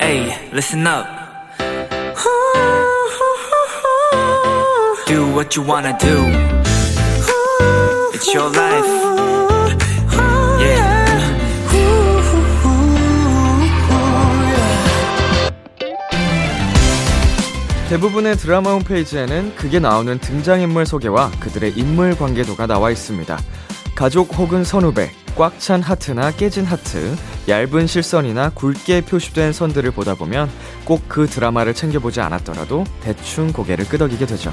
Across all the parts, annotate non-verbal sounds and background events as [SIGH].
Hey, listen up. Do what you wanna do. It's your life. Yeah. 대부분의 드라마 홈페이지에는 극에 나오는 등장인물 소개와 그들의 인물 관계도가 나와 있습니다. 가족 혹은 선후배, 꽉 찬 하트나 깨진 하트, 얇은 실선이나 굵게 표시된 선들을 보다 보면 꼭 그 드라마를 챙겨보지 않았더라도 대충 고개를 끄덕이게 되죠.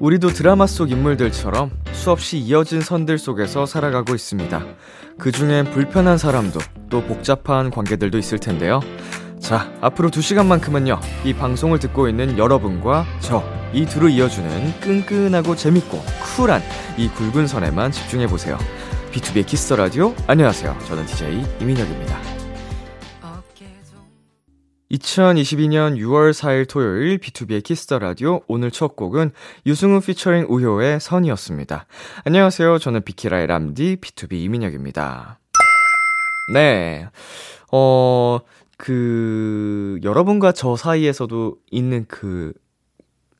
우리도 드라마 속 인물들처럼 수없이 이어진 선들 속에서 살아가고 있습니다. 그 중엔 불편한 사람도 또 복잡한 관계들도 있을 텐데요. 자, 앞으로 2시간만큼은요, 이 방송을 듣고 있는 여러분과 저, 이 둘을 이어주는 끈끈하고 재밌고 쿨한 이 굵은 선에만 집중해보세요. B2B의 키스 라디오, 안녕하세요. 저는 DJ 이민혁입니다. 2022년 6월 4일 토요일 B2B의 키스터 라디오 오늘 첫 곡은 유승우 피처링 우효의 선이었습니다. 안녕하세요. 저는 비키라의 람디 BTOB 이민혁입니다. 네. 어, 그, 여러분과 저 사이에서도 있는 그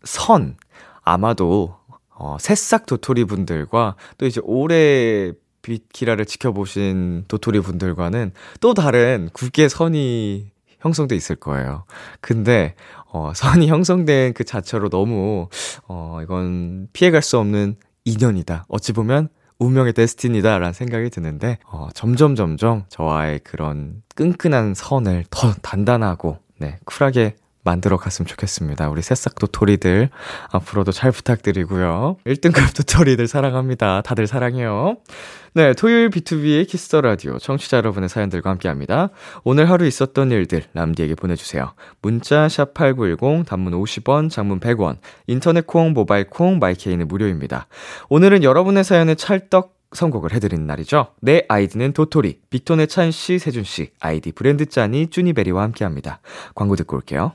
선, 아마도, 어, 새싹 도토리 분들과 또 이제 오래 비키라를 지켜보신 도토리 분들과는 또 다른 굵게 선이 형성돼 있을 거예요. 근데, 어, 선이 형성된 그 자체로 너무, 어, 이건 피해갈 수 없는 인연이다. 어찌 보면 운명의 destiny다. 라는 생각이 드는데, 어, 점점 점점 저와의 그런 끈끈한 선을 더 단단하고, 네, 쿨하게 만들어 갔으면 좋겠습니다. 우리 새싹 도토리들 앞으로도 잘 부탁드리고요. 1등급 도토리들 사랑합니다. 다들 사랑해요. 네, 토요일 비투비의 키스 더 라디오 청취자 여러분의 사연들과 함께합니다. 오늘 하루 있었던 일들 람디에게 보내주세요. 문자 샵 #8910 단문 50원, 장문 100원, 인터넷 콩, 모바일 콩, 마이케이는 무료입니다. 오늘은 여러분의 사연에 찰떡 선곡을 해드리는 날이죠. 내 아이디는 도토리, 빅톤의 찬 씨, 세준 씨, 아이디 브랜드 짠이 쭈니베리와 함께합니다. 광고 듣고 올게요.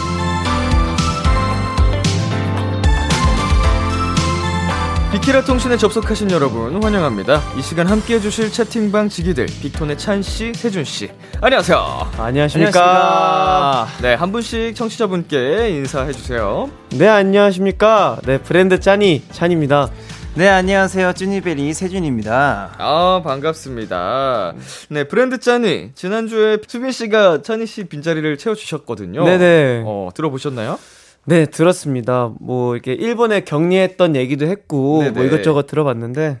비키라 통신에 접속하신 여러분 환영합니다. 이 시간 함께 해주실 채팅방 지기들 빅톤의 찬 씨, 세준 씨 안녕하세요. 안녕하십니까. 네, 한 분씩 청취자분께 인사해 주세요. 네, 안녕하십니까. 네, 브랜드 짠이 찬입니다. 네, 안녕하세요. 쭈니베리 세준입니다. 아, 반갑습니다. 네, 브랜드 짠이 지난주에 수빈 씨가 찬이 씨 빈자리를 채워 주셨거든요. 네 네. 어, 들어보셨나요? 네, 들었습니다. 뭐, 이렇게 일본에 격리했던 얘기도 했고, 네네. 뭐 이것저것 들어봤는데,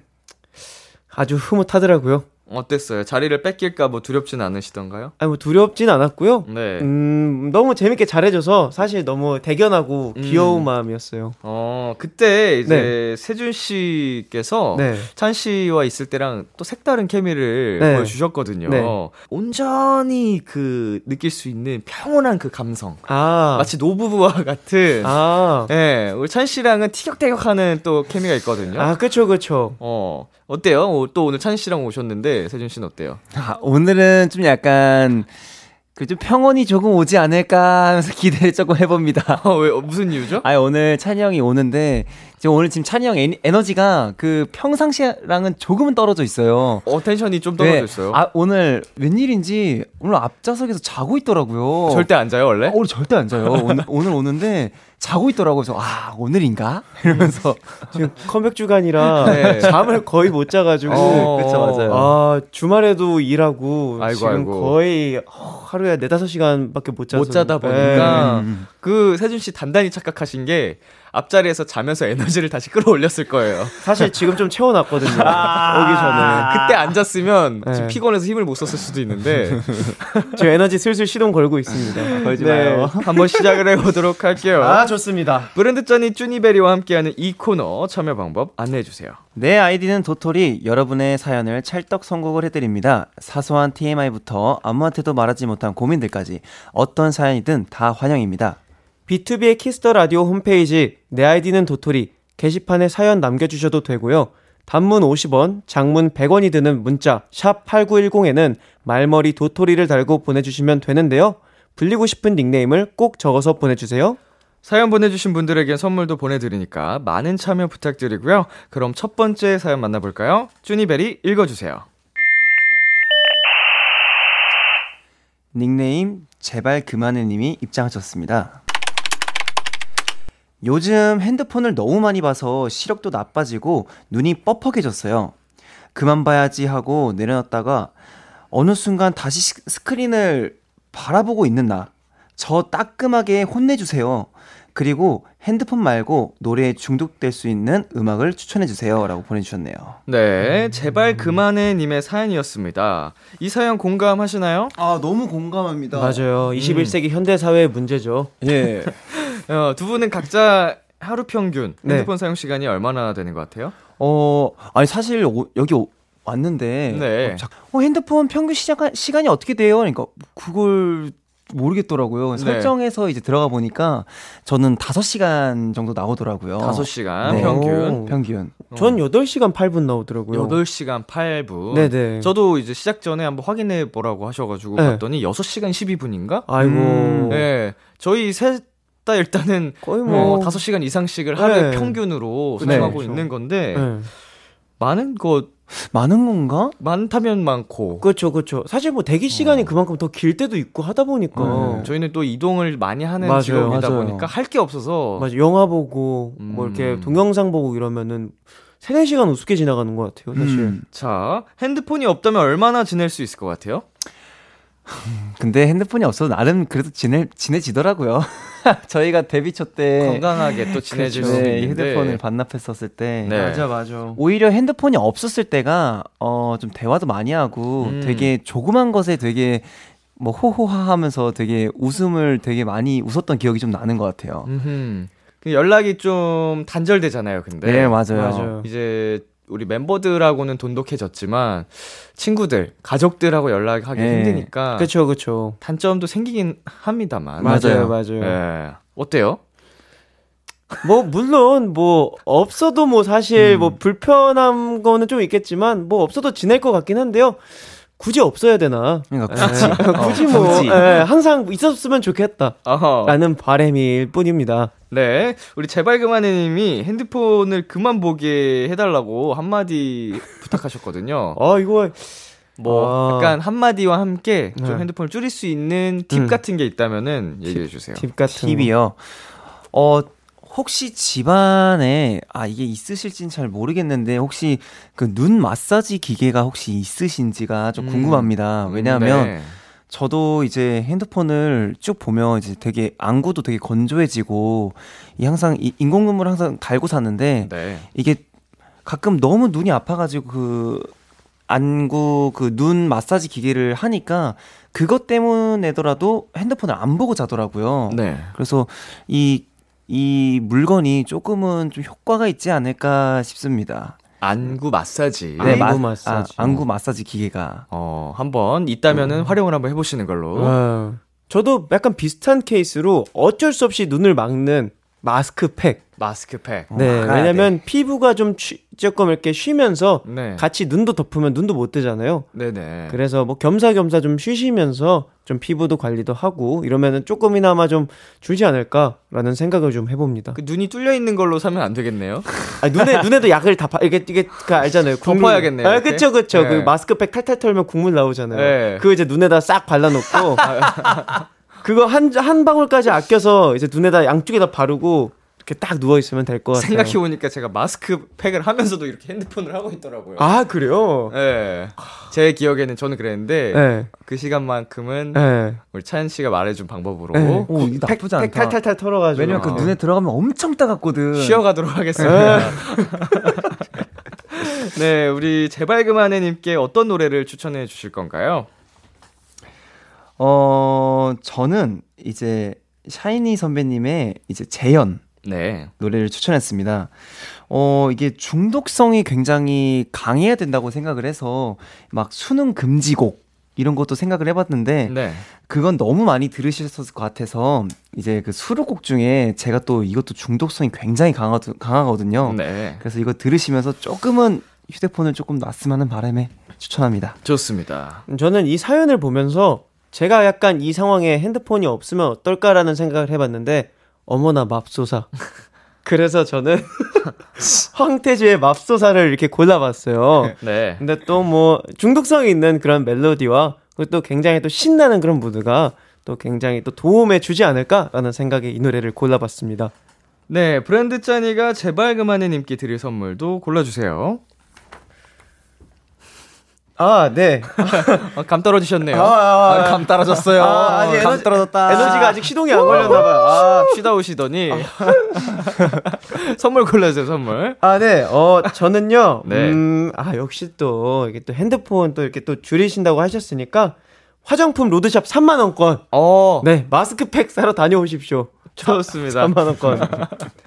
아주 흐뭇하더라고요. 어땠어요? 자리를 뺏길까 뭐 두렵진 않으시던가요? 아니 뭐 두렵진 않았고요. 네. 음, 너무 재밌게 잘해줘서 사실 너무 대견하고 음. 귀여운 마음이었어요. 어, 그때 이제 네. 세준 씨께서 네. 찬 씨와 있을 때랑 또 색다른 케미를 네. 보여주셨거든요. 네. 온전히 그 느낄 수 있는 평온한 그 감성. 아. 마치 노부부와 [LAUGHS] 같은. 아. 네. 우리 찬 씨랑은 티격태격하는 또 케미가 있거든요. 아, 그쵸, 그쵸. 어. 어때요? 또 오늘 찬 씨랑 오셨는데 세준 씨는 어때요? 아, 오늘은 좀 약간 그좀 평온이 조금 오지 않을까 하면서 [LAUGHS] 기대를 조금 해봅니다. 어, 왜 어, 무슨 이유죠? 아 오늘 찬이 형이 오는데 지금 오늘 지금 찬이 형 에너지가 그 평상시랑은 조금은 떨어져 있어요. 어 텐션이 좀 떨어져 네. 있어요. 아 오늘 웬일인지 오늘 앞좌석에서 자고 있더라고요. 절대 안 자요 원래? 아, 오늘 절대 안 자요. 오늘 오늘 오는데 자고 있더라고요. 그래서 아 오늘인가 [LAUGHS] 이러면서 지금 컴백 주간이라 [LAUGHS] 네. 잠을 거의 못 자가지고 어, 그쵸 맞아요. 아 주말에도 일하고 아이고, 지금 아이고. 거의 하루에 네다섯 시간밖에 못 자서 못 자다 네. 보니까 음. 그 세준 씨 단단히 착각하신 게 앞자리에서 자면서 에너지를 다시 끌어올렸을 거예요. 사실 지금 좀 채워놨거든요. [LAUGHS] 오기 전에 그때 앉았으면 네. 지금 피곤해서 힘을 못 썼을 수도 있는데 [LAUGHS] 지금 에너지 슬슬 시동 걸고 있습니다. 걸지 네, 마요. 한번 시작을 해보도록 할게요. 아 좋습니다. 브랜드 쩌니 쭈니베리와 함께하는 이 코너 참여 방법 안내해 주세요. 내 아이디는 도토리 여러분의 사연을 찰떡 선곡을 해드립니다. 사소한 TMI부터 아무한테도 말하지 못한 고민들까지 어떤 사연이든 다 환영입니다. 비투비의 키스 더 라디오 홈페이지 내 아이디는 도토리 게시판에 사연 남겨주셔도 되고요. 단문 50원, 장문 100원이 드는 문자 샵 8910에는 말머리 도토리를 달고 보내주시면 되는데요. 불리고 싶은 닉네임을 꼭 적어서 보내주세요. 사연 보내주신 분들에게 선물도 보내드리니까 많은 참여 부탁드리고요. 그럼 첫 번째 사연 만나볼까요? 쭈니베리 읽어주세요. 닉네임 제발 그만해 님이 입장하셨습니다. 요즘 핸드폰을 너무 많이 봐서 시력도 나빠지고 눈이 뻑뻑해졌어요. 그만 봐야지 하고 내려놨다가 어느 순간 다시 시- 스크린을 바라보고 있는 나. 저 따끔하게 혼내주세요. 그리고 핸드폰 말고 노래에 중독될 수 있는 음악을 추천해주세요. 라고 보내주셨네요. 네, 제발 그만해 님의 사연이었습니다. 이 사연 공감하시나요? 아, 너무 공감합니다. 맞아요. 21세기 현대 사회의 문제죠. 예. [LAUGHS] 어, 두 분은 각자 하루 평균 네. 핸드폰 사용 시간이 얼마나 되는 것 같아요? 어, 아니 사실 오- 여기 오- 왔는데 네. 어, 자- 어, 핸드폰 평균 시간 시간이 어떻게 돼요? 그러니까 그걸 모르겠더라고요. 네. 설정해서 이제 들어가 보니까 저는 5시간 정도 나오더라고요. 5시간 네. 평균. 오. 평균. 전 8시간 8분 나오더라고요. 8시간 8분. 네네. 저도 이제 시작 전에 한번 확인해 보라고 하셔가지고 네. 봤더니 6시간 12분인가? 아이고. 음. 네. 저희 셋 다 일단은 거의 뭐 뭐. 5시간 이상씩을 하루에 네. 평균으로 네. 수정하고 그렇죠. 있는 건데 네. 많은 거 많은 건가? 많다면 많고 그렇죠, 그렇죠. 사실 뭐 대기 시간이 그만큼 더 길 때도 있고 하다 보니까 음, 저희는 또 이동을 많이 하는 맞아요. 직업이다 맞아요. 보니까 할 게 없어서 맞아 영화 보고 뭐 음. 이렇게 동영상 보고 이러면은 세네 시간 우습게 지나가는 것 같아요, 사실. 음. 자 핸드폰이 없다면 얼마나 지낼 수 있을 것 같아요? [LAUGHS] 근데 핸드폰이 없어도 나름 그래도 지내 지내지더라고요. [LAUGHS] 저희가 데뷔 초 때 건강하게 또 지내줄 수 네, 있는데 휴대폰을 반납했었을 때 네. 맞아, 맞아. 오히려 핸드폰이 없었을 때가 어 좀 대화도 많이 하고 음. 되게 조그만 것에 되게 뭐 호호하하면서 되게 웃음을 되게 많이 웃었던 기억이 좀 나는 것 같아요. 음흠. 그 연락이 좀 단절되잖아요. 근데 네, 맞아요. 맞아요. 이제 우리 멤버들하고는 돈독해졌지만 친구들, 가족들하고 연락하기 네. 힘드니까 그렇죠, 그렇죠. 단점도 생기긴 합니다만. 맞아요, 맞아요. 네. 어때요? 뭐 물론 뭐 없어도 뭐 사실 음. 뭐 불편한 거는 좀 있겠지만 뭐 없어도 지낼 것 같긴 한데요. 굳이 없어야 되나? 그러니까 굳이, [LAUGHS] 굳이 뭐 굳이. 예, 항상 있었으면 좋겠다라는. 바람일 뿐입니다. 네. 우리 제발 그만해님이 핸드폰을 그만 보게 해달라고 한마디 부탁하셨거든요. [LAUGHS] 아 이거 뭐 아. 약간 한마디와 함께 좀 네. 핸드폰을 줄일 수 있는 팁 음. 같은 게 있다면은 얘기해 주세요. 팁 같은 팁이요. 어 혹시 집안에 아 이게 있으실진 잘 모르겠는데 혹시 그 눈 마사지 기계가 혹시 있으신지가 좀 음. 궁금합니다. 왜냐하면 네. 저도 이제 핸드폰을 쭉 보면 이제 되게 안구도 되게 건조해지고 이 항상 이 인공눈물 항상 달고 사는데 네. 이게 가끔 너무 눈이 아파가지고 그 안구 그 눈 마사지 기계를 하니까 그것 때문에더라도 핸드폰을 안 보고 자더라고요. 네. 그래서 이, 이 물건이 조금은 좀 효과가 있지 않을까 싶습니다. 안구 마사지. 네, 마- 안구 마사지. 아, 안구 마사지 기계가. 어, 한번 있다면은 활용을 한번 해보시는 걸로. 어. 저도 약간 비슷한 케이스로 어쩔 수 없이 눈을 막는 마스크팩. 마스크팩. 네, 가야 왜냐면 피부가 좀 쉬, 조금 이렇게 쉬면서 네. 같이 눈도 덮으면 눈도 못 뜨잖아요. 네네. 그래서 뭐 겸사겸사 좀 쉬시면서 좀 피부도 관리도 하고 이러면은 조금이나마 좀 줄지 않을까라는 생각을 좀 해봅니다. 그 눈이 뚫려 있는 걸로 사면 안 되겠네요. 아, 눈에 눈에도 약을 다 바, 이게 이게 그 알잖아요. 국물. 덮어야겠네요, 아. 그쵸 그쵸. 네. 그 마스크팩 탈탈 털면 국물 나오잖아요. 네. 그거 이제 눈에다 싹 발라놓고 [LAUGHS] 그거 한, 한 방울까지 아껴서 이제 눈에다 양쪽에다 바르고 이렇게 딱 누워 있으면 될 것 같아요. 생각해 보니까 제가 마스크 팩을 하면서도 이렇게 핸드폰을 하고 있더라고요. 아, 그래요? 네. 제 기억에는 저는 그랬는데 네. 그 시간만큼은 네. 우리 차연 씨가 말해준 방법으로 네. 오, 이거 나쁘지 팩 않다. 탈탈탈 털어가지고. 왜냐면 그 아. 눈에 들어가면 엄청 따갑거든. 쉬어가도록 하겠습니다. [LAUGHS] 네, 우리 제발 그만해님께 어떤 노래를 추천해 주실 건가요? 어, 저는 이제 샤이니 선배님의 이제 재현 네. 노래를 추천했습니다. 어, 이게 중독성이 굉장히 강해야 된다고 생각을 해서 막 수능 금지곡 이런 것도 생각을 해봤는데 네. 그건 너무 많이 들으셨을 것 같아서 이제 그 수록곡 중에 제가 또 이것도 중독성이 굉장히 강하거든, 강하거든요. 네. 그래서 이거 들으시면서 조금은 휴대폰을 조금 놨으면 하는 바람에 추천합니다. 좋습니다. 저는 이 사연을 보면서 제가 약간 이 상황에 핸드폰이 없으면 어떨까라는 생각을 해봤는데 어머나 맙소사. 그래서 저는 [LAUGHS] 황태주의 맙소사를 이렇게 골라봤어요. [LAUGHS] 네. 근데 또 뭐 중독성이 있는 그런 멜로디와 그리고 또 굉장히 또 신나는 그런 무드가 또 굉장히 또 도움에 주지 않을까라는 생각에 이 노래를 골라봤습니다. 네, 브랜드 짠이가 제발 그만해님께 드릴 선물도 골라주세요. 아, 네. 아, [LAUGHS] 감 떨어지셨네요. 아, 아, 아. 감 떨어졌어요. 아, 아직 감 에너지- 떨어졌다. 에너지가 아직 시동이 안 걸렸나 봐요. 아. 쉬다 오시더니 [LAUGHS] 선물 골라주세요, 선물. 아, 네. 어, 저는요. 네. 음, 아, 역시 또 이게 또 핸드폰 또 이렇게 또 줄이신다고 하셨으니까 화장품 로드샵 3만 원권. 어, 네, 마스크팩 사러 다녀오십시오. 좋습니다. 3만 원권.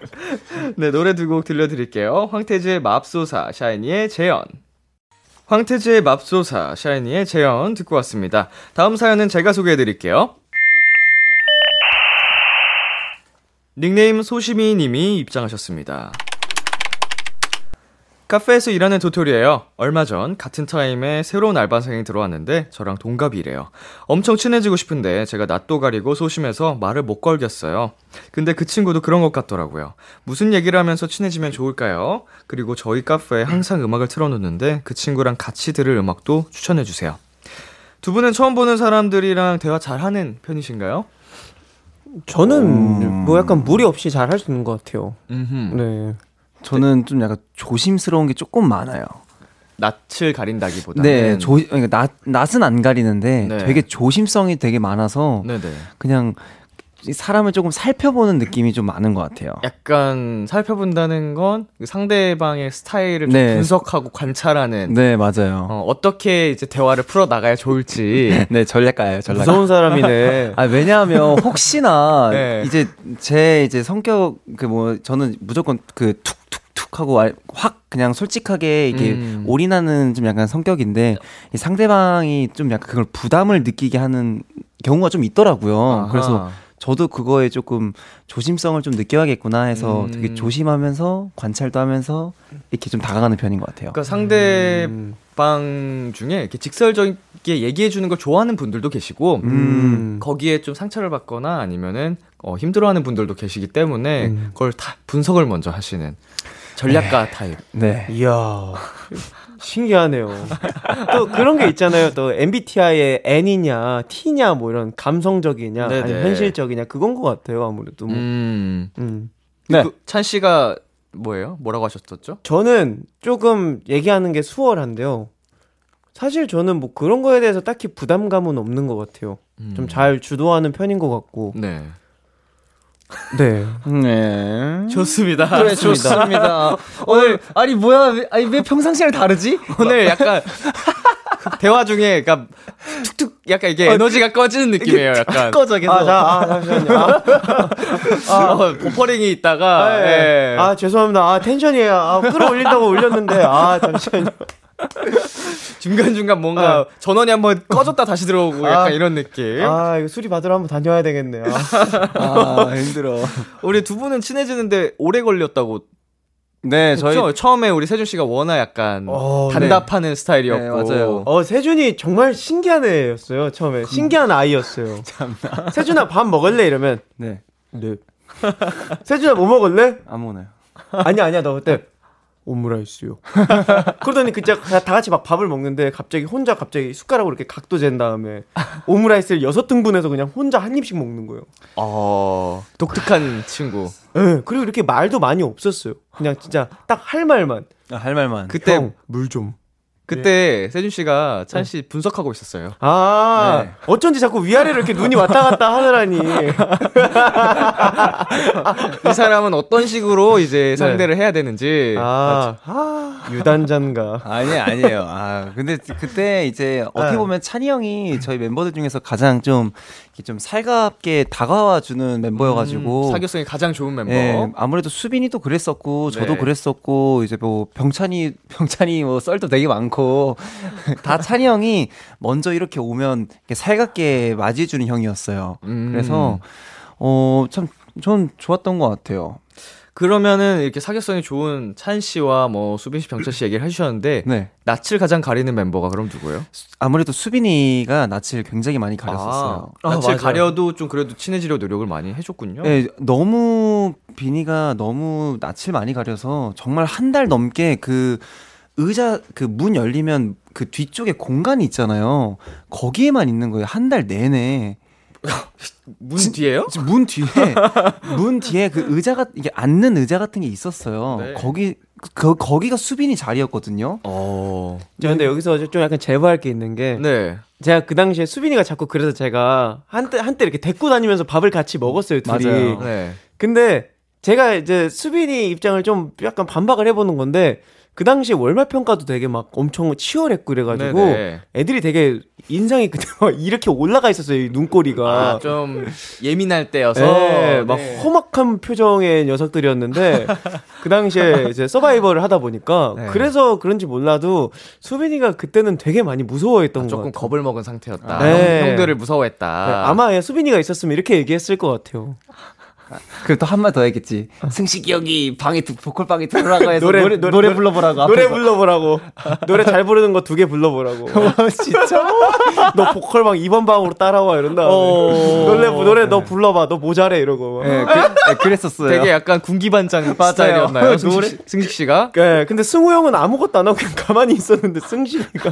[LAUGHS] 네, 노래 두 곡 들려드릴게요. 황태지의 맙소사, 샤이니의 재연. 황태지의 맙소사, 샤이니의 재연 듣고 왔습니다. 다음 사연은 제가 소개해 드릴게요. 닉네임 소시미 님이 입장하셨습니다. 카페에서 일하는 도토리예요. 얼마 전 같은 타임에 새로운 알바생이 들어왔는데 저랑 동갑이래요. 엄청 친해지고 싶은데 제가 낯도 가리고 소심해서 말을 못 걸겠어요. 근데 그 친구도 그런 것 같더라고요. 무슨 얘기를 하면서 친해지면 좋을까요? 그리고 저희 카페에 항상 음악을 틀어놓는데 그 친구랑 같이 들을 음악도 추천해주세요. 두 분은 처음 보는 사람들이랑 대화 잘하는 편이신가요? 저는 뭐 약간 무리 없이 잘 할 수 있는 것 같아요. 음흠. 네. 저는 좀 약간 조심스러운 게 조금 많아요. 낯을 가린다기보다는 네, 조, 그러니까 낯, 낯은 안 가리는데 네. 되게 조심성이 되게 많아서 네네. 그냥 이 사람을 조금 살펴보는 느낌이 좀 많은 것 같아요. 약간 살펴본다는 건그 상대방의 스타일을 좀 네. 분석하고 관찰하는 네, 맞아요. 어, 어떻게 이제 대화를 풀어 나가야 좋을지. [LAUGHS] 네, 전략가예요, 전략가. 무서운 사람이네. [LAUGHS] 아, 왜냐하면 혹시나 [LAUGHS] 네. 이제 제 이제 성격 그 뭐 저는 무조건 그 툭툭 툭 하고 알- 확 그냥 솔직하게 이게 음. 올인하는 좀 약간 성격인데 이 상대방이 좀 약간 그걸 부담을 느끼게 하는 경우가 좀 있더라고요. 아하. 그래서 저도 그거에 조금 조심성을 좀 느껴야겠구나 해서 음. 되게 조심하면서 관찰도 하면서 이렇게 좀 다가가는 편인 것 같아요. 그러니까 상대방 중에 이렇게 직설적이게 얘기해 주는 걸 좋아하는 분들도 계시고 음. 거기에 좀 상처를 받거나 아니면은 어, 힘들어하는 분들도 계시기 때문에 그걸 다 분석을 먼저 하시는 전략가 타입. 네. 이야. [LAUGHS] 신기하네요. 또 그런 게 있잖아요. 또 MBTI의 N이냐, T냐, 뭐 이런 감성적이냐, 네네. 아니면 현실적이냐, 그건 것 같아요. 아무래도. 뭐. 음. 음. 네. 그, 찬 씨가 뭐예요? 뭐라고 하셨었죠? 저는 조금 얘기하는 게 수월한데요. 사실 저는 뭐 그런 거에 대해서 딱히 부담감은 없는 것 같아요. 좀잘 주도하는 편인 것 같고. 네. 네. 네. 좋습니다. 그래, 좋습니다. [LAUGHS] 오늘, 아니, 뭐야, 왜, 아니, 왜 평상시랑 다르지? 오늘 약간 [LAUGHS] 대화 중에 그러니까 툭툭 약간 이게 에너지가 꺼지는 느낌이에요. 약간 꺼져, 계속. 아, 자, 아, 잠시만요. [LAUGHS] 아, 어, 버퍼링이 있다가 아, 예. 예. 아, 죄송합니다. 아, 텐션이 아, 끌어올린다고 올렸는데, 아, 잠시만요. 중간 중간 뭔가 아. 전원이 한번 꺼졌다 다시 들어오고 약간 아. 이런 느낌. 아, 이거 수리 받으러 한번 다녀야 되겠네요. [LAUGHS] 아, 힘들어. 우리 두 분은 친해지는데 오래 걸렸다고 네, 저희. 했죠? 처음에 우리 세준 씨가 워낙 약간 어, 단답하는 스타일이었고 네, 맞아요. 어, 세준이 정말 신기한 애였어요, 처음에. 신기한 아이였어요. [LAUGHS] 세준아, 밥 먹을래? 이러면, 네. 네. 세준아, 뭐 먹을래? 아무거나요. 아니야, 아니야, 너 그때, 오므라이스요. [LAUGHS] 그러더니 그자 다 같이 막 밥을 먹는데 갑자기 혼자 갑자기 숟가락으로 이렇게 각도 잰 다음에 [LAUGHS] 오므라이스를 여섯 등분해서 그냥 혼자 한 입씩 먹는 거예요. 어, 독특한 친구. 예. 그리고 이렇게 말도 많이 없었어요. 그냥 진짜 딱 할 말만. 아, 할 말만. 그때 형, 물 좀. 그때 세준 씨가 찬 씨 분석하고 있었어요. 아, 네. 어쩐지 자꾸 위아래로 이렇게 눈이 왔다 갔다 하느라니. [LAUGHS] 이 사람은 어떤 식으로 이제 상대를 해야 되는지. 아, 아 유단자인가. 아니 아니에요. 아 근데 그때 이제 어떻게 네. 보면 찬이 형이 저희 멤버들 중에서 가장 좀 좀 살갑게 다가와 주는 멤버여가지고 음, 사교성이 가장 좋은 멤버. 예, 아무래도 수빈이도 그랬었고 저도 네. 그랬었고 이제 뭐 병찬이 병찬이 뭐 썰도 되게 많고 다 찬이 형이 먼저 이렇게 오면 이렇게 살갑게 맞이해주는 형이었어요. 음. 그래서 어 참 전 좋았던 것 같아요. 그러면은 이렇게 사교성이 좋은 찬 씨와 뭐 수빈 씨, 병철 씨 얘기를 해주셨는데 네. 낯을 가장 가리는 멤버가 그럼 누구예요? 아무래도 수빈이가 낯을 굉장히 많이 가렸었어요. 아, 낯을 맞아요. 가려도 좀 그래도 친해지려 노력을 많이 해줬군요. 네, 너무 비니가 너무 낯을 많이 가려서 정말 한 달 넘게 그 의자 그 문 열리면 그 뒤쪽에 공간이 있잖아요. 거기에만 있는 거예요. 한 달 내내. [LAUGHS] 문 뒤에요? 지금 문 뒤에 문 뒤에 그 의자가 이게 앉는 의자 같은 게 있었어요. 네. 거기 그 거기가 수빈이 자리였거든요. 어. 저 근데 여기서 좀 약간 제보할 게 있는 게 네. 제가 그 당시에 수빈이가 자꾸 그래서 제가 한때 한때 이렇게 데리고 다니면서 밥을 같이 먹었어요 둘이. 맞아요. 네. 근데 제가 이제 수빈이 입장을 좀 약간 반박을 해보는 건데 그 당시에 월말 평가도 되게 막 엄청 치열했고 그래가지고 네네. 애들이 되게 인상이 그때 막 [LAUGHS] 이렇게 올라가 있었어요 이 눈꼬리가. 아, 좀 예민할 때여서 네, 막 네. 험악한 표정의 녀석들이었는데 [LAUGHS] 그 당시에 이제 서바이벌을 하다 보니까 네. 그래서 그런지 몰라도 수빈이가 그때는 되게 많이 무서워했던 아, 것 조금 같아요. 겁을 먹은 상태였다. 네. 형, 형들을 무서워했다. 네, 아마 예, 수빈이가 있었으면 이렇게 얘기했을 것 같아요. 그리고 또 한 말 더 했겠지. 승식이 형이 방에 드- 보컬 방에 들어라고 해서 노래- 노래 노래- 불러보라고. 노래 앞에서. 불러보라고. 노래 잘 부르는 거 두 개 불러보라고. [LAUGHS] 진짜? [LAUGHS] 너 보컬 방 2번 방으로 따라와 이런 다음에 노래 노래 너 불러봐 너 모자래 이러고. 네, 그, 네, 그랬었어요. 되게 약간 군기반장 스타일이었나요? [LAUGHS] 승식, 승식 씨가? 네, 근데 승우 형은 아무것도 안 하고 그냥 가만히 있었는데 승식이가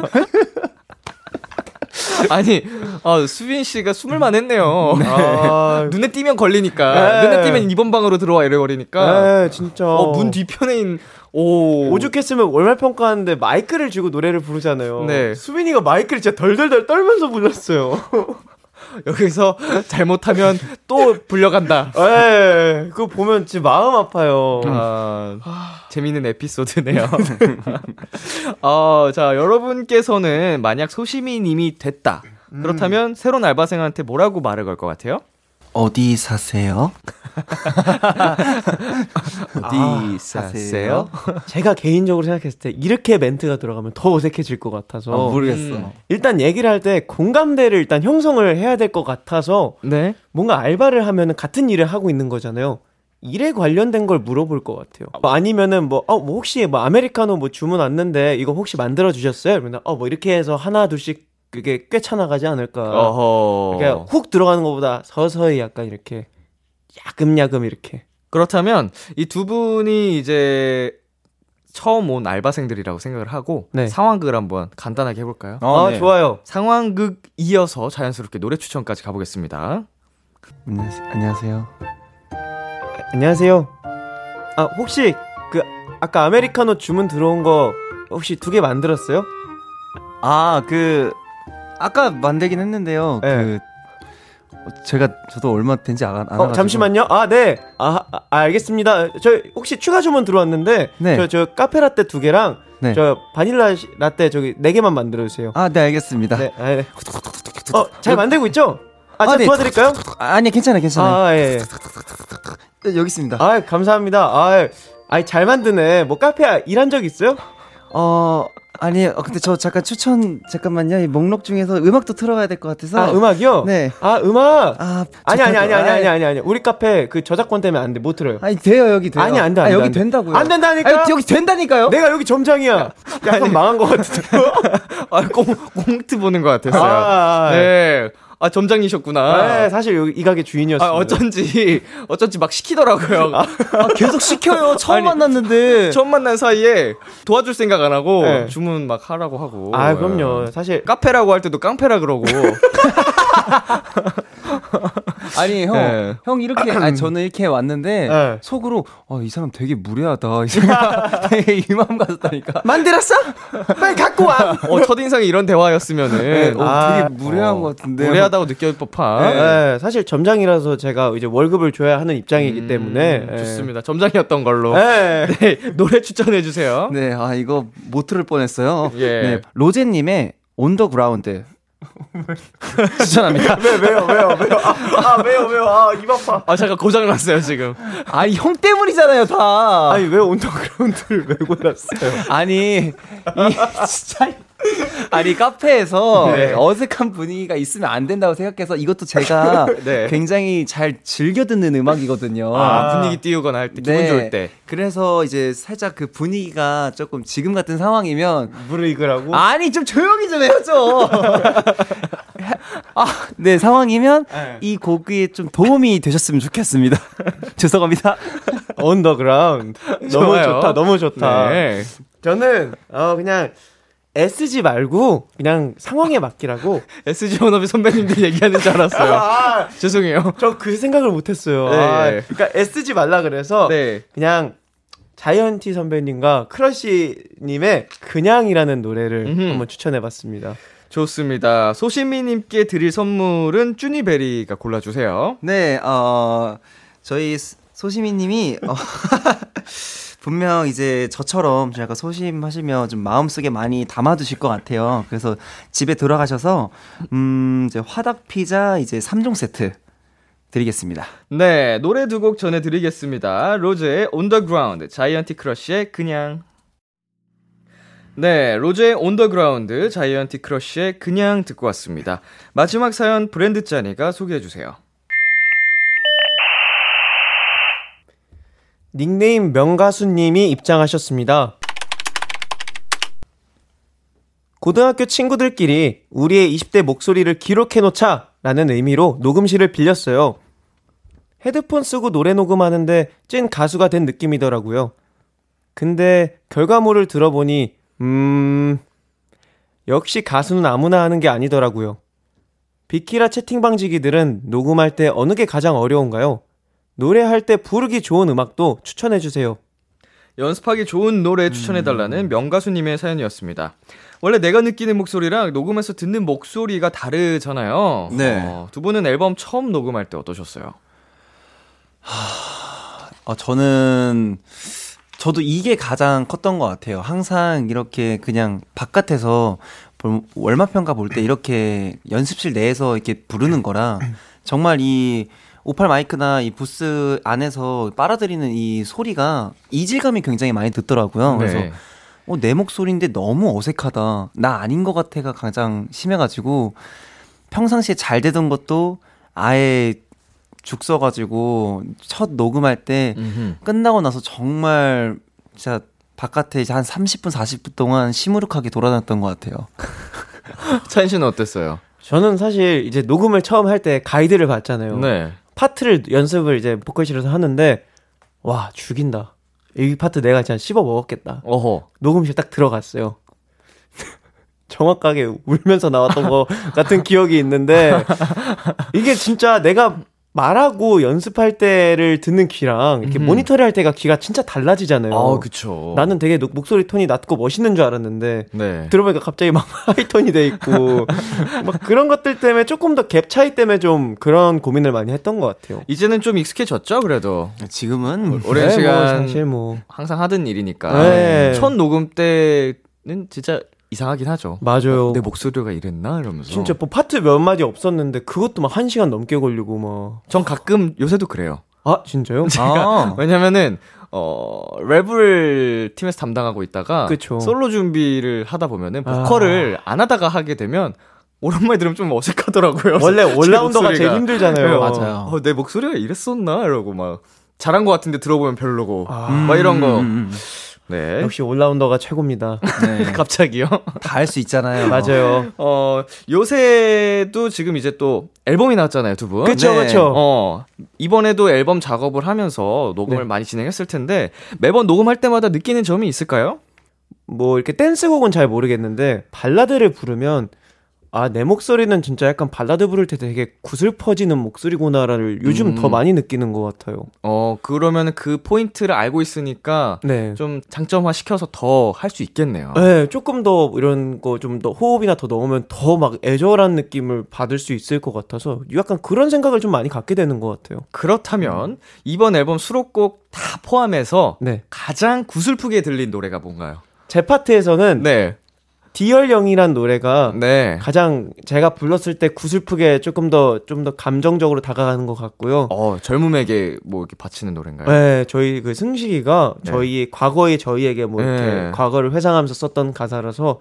[LAUGHS] 아니, 아, 수빈 씨가 숨을만 했네요. 아, 눈에 띄면 걸리니까. 네. 눈에 띄면 2번 방으로 들어와 이래버리니까. 네, 진짜. 어, 문 뒤편에 있는, 오. 오죽했으면 월말 평가하는데 마이크를 쥐고 노래를 부르잖아요. 네. 수빈이가 마이크를 진짜 덜덜덜 떨면서 불렀어요. [LAUGHS] 여기서 잘못하면 또 불려간다. 에 그거 보면 진짜 마음 아파요. 아, 재밌는 에피소드네요. [LAUGHS] 어, 자, 여러분께서는 만약 소시미님이 됐다. 그렇다면 새로운 알바생한테 뭐라고 말을 걸 것 같아요? 어디 사세요? [LAUGHS] 어디 아, 사세요? 제가 개인적으로 생각했을 때 이렇게 멘트가 들어가면 더 어색해질 것 같아서 아, 모르겠어. 음. 일단 얘기를 할 때 공감대를 일단 형성을 해야 될 것 같아서 네. 뭔가 알바를 하면은 같은 일을 하고 있는 거잖아요. 일에 관련된 걸 물어볼 것 같아요. 뭐 아니면은 뭐, 어, 뭐 혹시 뭐 아메리카노 뭐 주문 왔는데 이거 혹시 만들어 주셨어요? 그러면 어, 뭐 이렇게 해서 하나 둘씩 그게 꽤 차나가지 않을까. 어허. 그러니까 훅 들어가는 것보다 서서히 약간 이렇게 야금야금 이렇게. 그렇다면 이 두 분이 이제 처음 온 알바생들이라고 생각을 하고 네. 상황극을 한번 간단하게 해볼까요? 아, 네. 좋아요. 상황극 이어서 자연스럽게 노래 추천까지 가보겠습니다. 안녕하세요. 안녕하세요. 아, 혹시 그 아까 아메리카노 주문 들어온 거 혹시 두 개 만들었어요? 아, 그 아까 만들긴 했는데요. 네. 그 어, 제가 저도 얼마 된지 안, 안 어. 잠시만요. 아, 네. 아, 아, 알겠습니다. 저 혹시 추가 주문 들어왔는데 네. 저 저 카페 라떼 두 개랑 네. 저 바닐라 시- 라떼 저기 네 개만 만들어 주세요. 아, 네, 알겠습니다. 네. 아, 네. 어, 잘 만들고 있죠? 아, 제가 아, 네. 도와드릴까요? 아, 아니요, 괜찮아요, 괜찮아요. 아, 예. 예. 네, 여기 있습니다. 아, 감사합니다. 아, 아이 잘 만드네. 뭐 카페 일한 적 있어요? 어, 아니에요. 어, 근데 저 잠깐 추천, 잠깐만요. 이 목록 중에서 음악도 틀어가야 될 것 같아서. 아, 음악이요? 네. 아, 음악. 아, 아니 아니 아니 아니. 아니 아니 아니. 우리 카페 그 저작권 때문에 안 돼. 못 들어요. 아니, 돼요, 여기 돼요. 아니, 안 돼, 안 아, 돼, 여기 안 돼. 된다고요. 안 된다니까? 아니, 여기 된다니까요? 내가 여기 점장이야. 약간 망한 것 같은데. [LAUGHS] 아, 꽁, 꽁트 보는 것 같았어요. 아, 아, 네. 아, 점장이셨구나. 네, 사실 여기 이 가게 주인이었어요. 아, 어쩐지, 어쩐지 막 시키더라고요. 아, 계속 시켜요. [LAUGHS] 처음 아니, 만났는데. 처음 만난 사이에 도와줄 생각 안 하고 네. 주문 막 하라고 하고. 아, 예. 그럼요. 사실 카페라고 할 때도 깡패라 그러고. [LAUGHS] 아니 형, 네. 형 이렇게 아니 [CLEARS THROAT] 저는 이렇게 왔는데 네. 속으로 어, 이 사람 되게 무례하다. 이 생각 [LAUGHS] 되게 이 마음 가졌다니까. 만들었어? 빨리 갖고 와. 어, 첫 인상이 이런 대화였으면은. 어, 아, 되게 무례한 어, 것 같은데. 무례하다고 느껴질 법한. 네, 사실 점장이라서 제가 이제 월급을 줘야 하는 입장이기 음, 때문에 예. 좋습니다. 점장이었던 걸로. 네. 네, 노래 추천해 주세요. 네, 아 이거 못 들을 뻔했어요. 예. 네, 로제님의 On The Ground 추천합니다. 왜 왜요 왜요 왜요 아, 아 왜요 왜요 아 입 아파. 아 잠깐 고장 났어요 지금. 아니 형 때문이잖아요 다. 아니 왜 On The Ground를 왜 골랐어요? 아니, 이 진짜 [LAUGHS] 아니 카페에서 네. 어색한 분위기가 있으면 안 된다고 생각해서 이것도 제가 [LAUGHS] 네. 굉장히 잘 즐겨 듣는 음악이거든요. 아, 분위기 띄우거나 할때 기분 네. 좋을 때. 그래서 이제 살짝 그 분위기가 조금 지금 같은 상황이면 무르익으라고? 아니 좀 조용히 좀 해야죠. [LAUGHS] 아, 네 상황이면 네. 이 곡이 좀 도움이 되셨으면 좋겠습니다. 죄송합니다. On The Ground 너무 좋아요. 좋다 너무 좋다. 네. 저는 어 그냥 SG 말고 그냥 상황에 맡기라고. [LAUGHS] SG 워너비 선배님들 얘기하는 줄 알았어요. 아, [LAUGHS] 죄송해요. 저 그 생각을 못했어요. 네. 아, 그러니까 SG 말라 그래서 네. 그냥 자이언티 선배님과 크러쉬님의 그냥이라는 노래를 음흠. 한번 추천해봤습니다. 좋습니다. 소시미님께 드릴 선물은 쭈니베리가 골라주세요. 네, 어, 저희 스- 소시미님이 어, [LAUGHS] 분명 이제 저처럼 좀 약간 소심하시면 좀 마음속에 많이 담아두실 것 같아요. 그래서 집에 들어가셔서 음, 이제 화덕 피자 이제 3종 세트 드리겠습니다. 네, 노래 두 곡 전해 드리겠습니다. 로제의 On The Ground, 자이언티 크러쉬의 그냥. 네, The Ground, 자이언티 크러쉬의 그냥 듣고 왔습니다. 마지막 사연 브랜드 짜니가 소개해 주세요. 닉네임 명가수님이 입장하셨습니다. 고등학교 친구들끼리 우리의 20대 목소리를 기록해놓자 라는 의미로 녹음실을 빌렸어요. 헤드폰 쓰고 노래 녹음하는데 찐 가수가 된 느낌이더라고요. 근데 결과물을 들어보니, 음, 역시 가수는 아무나 하는 게 아니더라고요. 비키라 채팅방지기들은 녹음할 때 어느 게 가장 어려운가요? 노래할 때 부르기 좋은 음악도 추천해 주세요. 연습하기 좋은 노래 추천해 달라는 명가수님의 사연이었습니다. 원래 내가 느끼는 목소리랑 녹음해서 듣는 목소리가 다르잖아요. 네. 어, 두 분은 앨범 처음 녹음할 때 어떠셨어요? 어, 저는 저도 이게 가장 컸던 것 같아요. 항상 이렇게 그냥 바깥에서 볼- 월마평가 볼 때 이렇게 연습실 내에서 이렇게 부르는 거랑 정말 이 오팔 마이크나 이 부스 안에서 빨아들이는 이 소리가 이질감이 굉장히 많이 듣더라고요. 그래서 네. 어, 내 목소리인데 너무 어색하다. 나 아닌 것 같아가 가장 심해가지고 평상시에 잘 되던 것도 아예 죽 써가지고 첫 녹음할 때 음흠. 끝나고 나서 정말 진짜 바깥에 이제 한 30분, 40분 동안 시무룩하게 돌아다녔던 것 같아요. [LAUGHS] 찬 씨는 어땠어요? 저는 사실 이제 녹음을 처음 할 때 가이드를 받잖아요. 네. 파트를 연습을 이제 보컬실에서 하는데 와 죽인다. 이 파트 내가 진짜 씹어 먹었겠다. 어허. 녹음실 딱 들어갔어요. [LAUGHS] 정확하게 울면서 나왔던 거 같은 기억이 있는데 이게 진짜 내가 말하고 연습할 때를 듣는 귀랑 이렇게 음흠. 모니터를 할 때가 귀가 진짜 달라지잖아요. 아, 그쵸. 나는 되게 녹- 목소리 톤이 낮고 멋있는 줄 알았는데 네. 들어보니까 갑자기 막 [LAUGHS] 하이톤이 돼 있고 [LAUGHS] 막 그런 것들 때문에 조금 더 갭 차이 때문에 좀 그런 고민을 많이 했던 것 같아요. 이제는 좀 익숙해졌죠, 그래도. 지금은 오랜 네, 시간 뭐 사실 뭐 항상 하던 일이니까. 네. 첫 녹음 때는 진짜 이상하긴 하죠. 맞아요. 내 목소리가 이랬나 이러면서. 진짜 뭐 파트 몇 마디 없었는데 그것도 막한 시간 넘게 걸리고 막. 전 가끔 요새도 그래요. 아 진짜요? 아, [LAUGHS] 왜냐면은 어 랩을 팀에서 담당하고 있다가 그쵸. 솔로 준비를 하다 보면은 보컬을 안 하다가 하게 되면 오랜만에 들으면 좀 어색하더라고요. [LAUGHS] 원래 제 올라운더가 목소리가. 제일 힘들잖아요. 네, 맞아요. 어, 내 목소리가 이랬었나 이러고 막 잘한 것 같은데 들어보면 별로고 아. 막 이런 거 음, 음, 음. 네. 역시 올라운더가 최고입니다. 네. [LAUGHS] 갑자기요? 다 할 수 있잖아요. 맞아요. 어, 요새도 지금 이제 또 앨범이 나왔잖아요, 두 분. 그쵸, 네. 그쵸. 어, 이번에도 앨범 작업을 하면서 녹음을 네. 많이 진행했을 텐데 매번 녹음할 때마다 느끼는 점이 있을까요? 뭐 이렇게 댄스곡은 잘 모르겠는데 발라드를 부르면 아 내 목소리는 진짜 약간 발라드 부를 때 되게 구슬퍼지는 목소리구나를 요즘 음. 더 많이 느끼는 것 같아요. 어, 그러면 그 포인트를 알고 있으니까 네. 좀 장점화 시켜서 더 할 수 있겠네요. 네, 조금 더 이런 거 좀 더 호흡이나 더 넣으면 더 막 애절한 느낌을 받을 수 있을 것 같아서 약간 그런 생각을 좀 많이 갖게 되는 것 같아요. 그렇다면 이번 앨범 수록곡 다 포함해서 네. 가장 구슬프게 들린 노래가 뭔가요? 제 파트에서는 네. 디얼영이란 노래가 네. 가장 제가 불렀을 때 구슬프게 조금 더 좀 더 감정적으로 다가가는 것 같고요. 어, 젊음에게 뭐 이렇게 바치는 노래인가요? 네, 저희 그 승식이가 네. 저희 과거의 저희에게 뭐 이렇게 네. 과거를 회상하면서 썼던 가사라서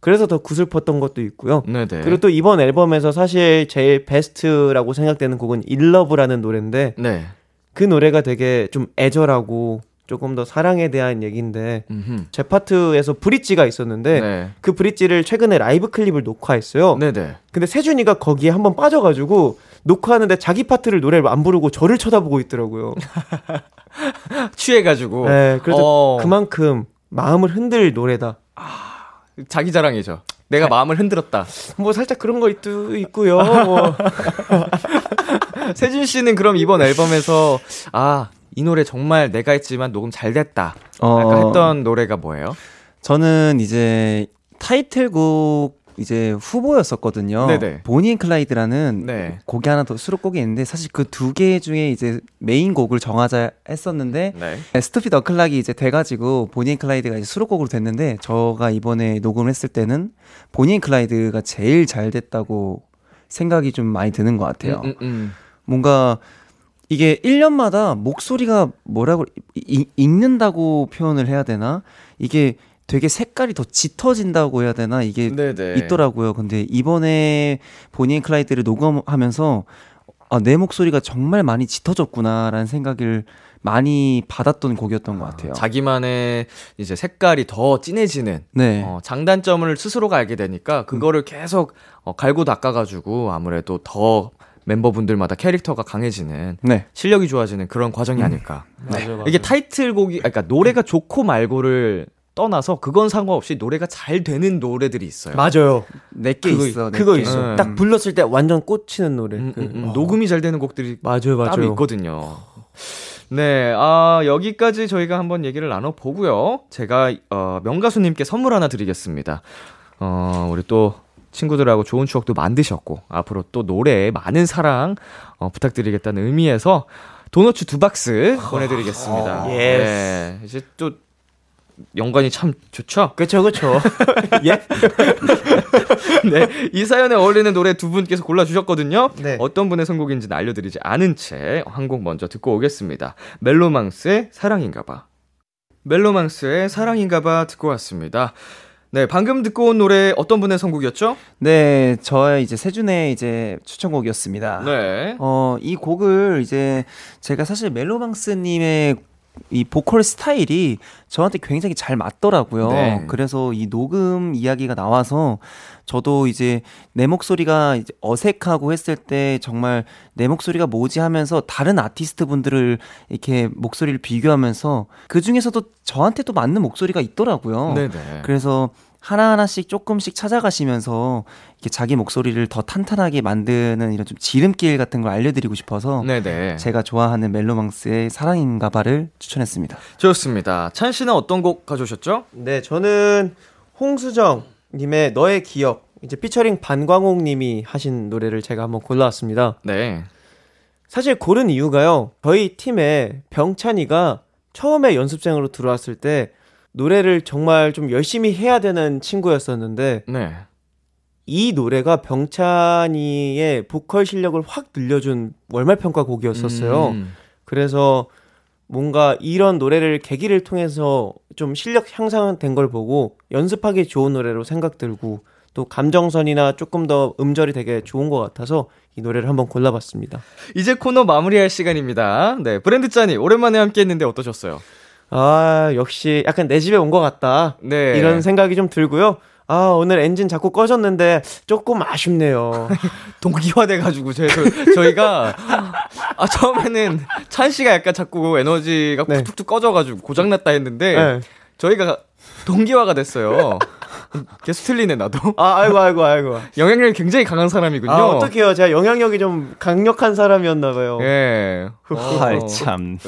그래서 더 구슬펐던 것도 있고요. 네, 네. 그리고 또 이번 앨범에서 사실 제일 베스트라고 생각되는 곡은 일러브라는 노래인데 네. 그 노래가 되게 좀 애절하고 조금 더 사랑에 대한 얘기인데 음흠. 제 파트에서 브릿지가 있었는데 네. 그 브릿지를 최근에 라이브 클립을 녹화했어요. 네, 네. 근데 세준이가 거기에 한번 빠져가지고 녹화하는데 자기 파트를 노래를 안 부르고 저를 쳐다보고 있더라고요. [LAUGHS] 취해가지고. 네, 그래서 어, 그만큼 마음을 흔들 노래다. 자기 자랑이죠. 내가 마음을 흔들었다. 뭐 살짝 그런 거 있, 있고요. 뭐. [LAUGHS] 세준 씨는 그럼 이번 앨범에서 아, 이 노래 정말 내가 했지만 녹음 잘 됐다. 어, 했던 노래가 뭐예요? 저는 이제 타이틀곡 이제 후보였었거든요. 네네. Bonnie and Clyde라는 네. 곡이 하나 더 수록곡이 있는데 사실 그 두 개 중에 이제 메인 곡을 정하자 했었는데 네. Stupid O'clock이 이제 돼가지고 Bonnie and Clyde가 이제 수록곡으로 됐는데 저가 이번에 녹음을 했을 때는 Bonnie and Clyde가 제일 잘 됐다고 생각이 좀 많이 드는 것 같아요. 음, 음, 음. 뭔가 이게 1년마다 목소리가 뭐라고 이- 읽는다고 표현을 해야 되나? 이게 되게 색깔이 더 짙어진다고 해야 되나? 이게 네네. 있더라고요. 근데 이번에 Bonnie and Clyde를 녹음하면서 아, 내 목소리가 정말 많이 짙어졌구나라는 생각을 많이 받았던 곡이었던 것 같아요. 자기만의 이제 색깔이 더 진해지는 네. 어, 장단점을 스스로가 알게 되니까 그거를 계속 어, 갈고 닦아가지고 아무래도 더 멤버분들마다 캐릭터가 강해지는 네. 실력이 좋아지는 그런 과정이 아닐까. 맞아요, 맞아요. 이게 타이틀곡이, 그러니까 노래가 좋고 말고를 떠나서 그건 상관없이 노래가 잘 되는 노래들이 있어요. 맞아요. 내게 그거, 있어. 그거 내게. 있어. 음. 딱 불렀을 때 완전 꽂히는 노래. 음, 그, 음, 음. 어. 녹음이 잘 되는 곡들이 맞아요, 맞아요. 따로 있거든요. 네, 아, 여기까지 저희가 한번 얘기를 나눠보고요. 제가, 어, 명가수님께 선물 하나 드리겠습니다. 어, 우리 또 친구들하고 좋은 추억도 만드셨고, 앞으로 또 노래에 많은 사랑, 어, 부탁드리겠다는 의미에서 도너츠 두 박스 보내드리겠습니다. Yes. 네, 이제 또 연관이 참 좋죠? 그쵸, 그쵸. [LAUGHS] 예? [LAUGHS] 네, 이 사연에 어울리는 노래 두 분께서 골라주셨거든요. 네. 어떤 분의 선곡인지는 알려드리지 않은 채 한 곡 먼저 듣고 오겠습니다. 멜로망스의 사랑인가봐. 멜로망스의 사랑인가봐 듣고 왔습니다. 네, 방금 듣고 온 노래 어떤 분의 선곡이었죠? 네, 저의 이제 세준의 이제 추천곡이었습니다. 네. 어, 이 곡을 이제 제가 사실 멜로망스님의 이 보컬 스타일이 저한테 굉장히 잘 맞더라고요. 네. 그래서 이 녹음 이야기가 나와서 저도 이제 내 목소리가 이제 어색하고 했을 때 정말 내 목소리가 뭐지 하면서 다른 아티스트 분들을 이렇게 목소리를 비교하면서 그 중에서도 저한테 또 맞는 목소리가 있더라고요. 네네. 그래서 하나하나씩 조금씩 찾아가시면서 이렇게 자기 목소리를 더 탄탄하게 만드는 이런 좀 지름길 같은 걸 알려드리고 싶어서 네네. 제가 좋아하는 멜로망스의 사랑인가봐를 추천했습니다. 좋습니다. 찬 씨는 어떤 곡 가져오셨죠? 네, 저는 홍수정 님의 너의 기억 이제 피처링 반광옥 님이 하신 노래를 제가 한번 골라왔습니다. 네. 사실 고른 이유가요. 저희 팀에 병찬이가 처음에 연습생으로 들어왔을 때 노래를 정말 좀 열심히 해야 되는 친구였었는데 네. 이 노래가 병찬이의 보컬 실력을 확 늘려준 월말 평가 곡이었었어요. 음. 그래서 뭔가 이런 노래를 계기를 통해서 좀 실력 향상된 걸 보고 연습하기 좋은 노래로 생각 들고 또 감정선이나 조금 더 음절이 되게 좋은 것 같아서 이 노래를 한번 골라봤습니다. 이제 코너 마무리할 시간입니다. 네. 브랜드 짠이 오랜만에 함께 했는데 어떠셨어요? 아, 역시 약간 내 집에 온 것 같다. 네. 이런 생각이 좀 들고요. 아, 오늘 엔진 자꾸 꺼졌는데 조금 아쉽네요. [LAUGHS] 동기화돼가지고 저희, 저희가 아 처음에는 찬 씨가 약간 자꾸 에너지가 네. 툭툭 꺼져가지고 고장났다 했는데 네. 저희가 동기화가 됐어요. 계속 틀리네 나도. 아, 아이고, 아이고, 아이고. 영향력이 굉장히 강한 사람이군요. 아, 어떡해요. 제가 영향력이 좀 강력한 사람이었나 봐요. 예. 헐, 어, 참.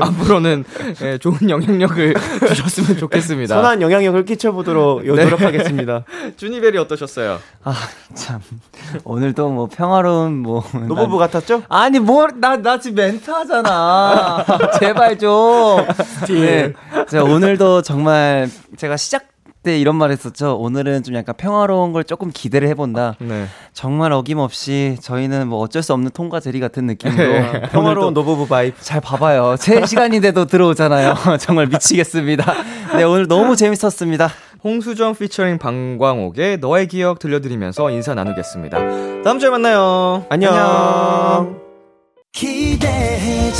앞으로는 예, 좋은 영향력을 [LAUGHS] 주셨으면 좋겠습니다. 선한 영향력을 끼쳐 보도록 요- 네. 노력하겠습니다. [LAUGHS] 주니벨이 어떠셨어요? 아, 참. 오늘도 뭐 평화로운 뭐. 노부부 같았죠? 아니 뭘나 나 지금 멘트 하잖아. [LAUGHS] 제발 좀. 네. 제가 오늘도 정말 제가 시작 때 이런 말 했었죠. 오늘은 좀 약간 평화로운 걸 조금 기대를 해본다. 네. 정말 어김없이 저희는 뭐 어쩔 수 없는 톰과 제리 같은 느낌으로 [LAUGHS] 평화로운 오늘도 노부부 vibe. 잘 봐봐요. 제 시간인데도 들어오잖아요. [LAUGHS] 정말 미치겠습니다. 네 오늘 너무 재밌었습니다. 홍수정 피처링 방광옥의 너의 기억 들려드리면서 인사 나누겠습니다. 다음 주에 만나요. 안녕. 기대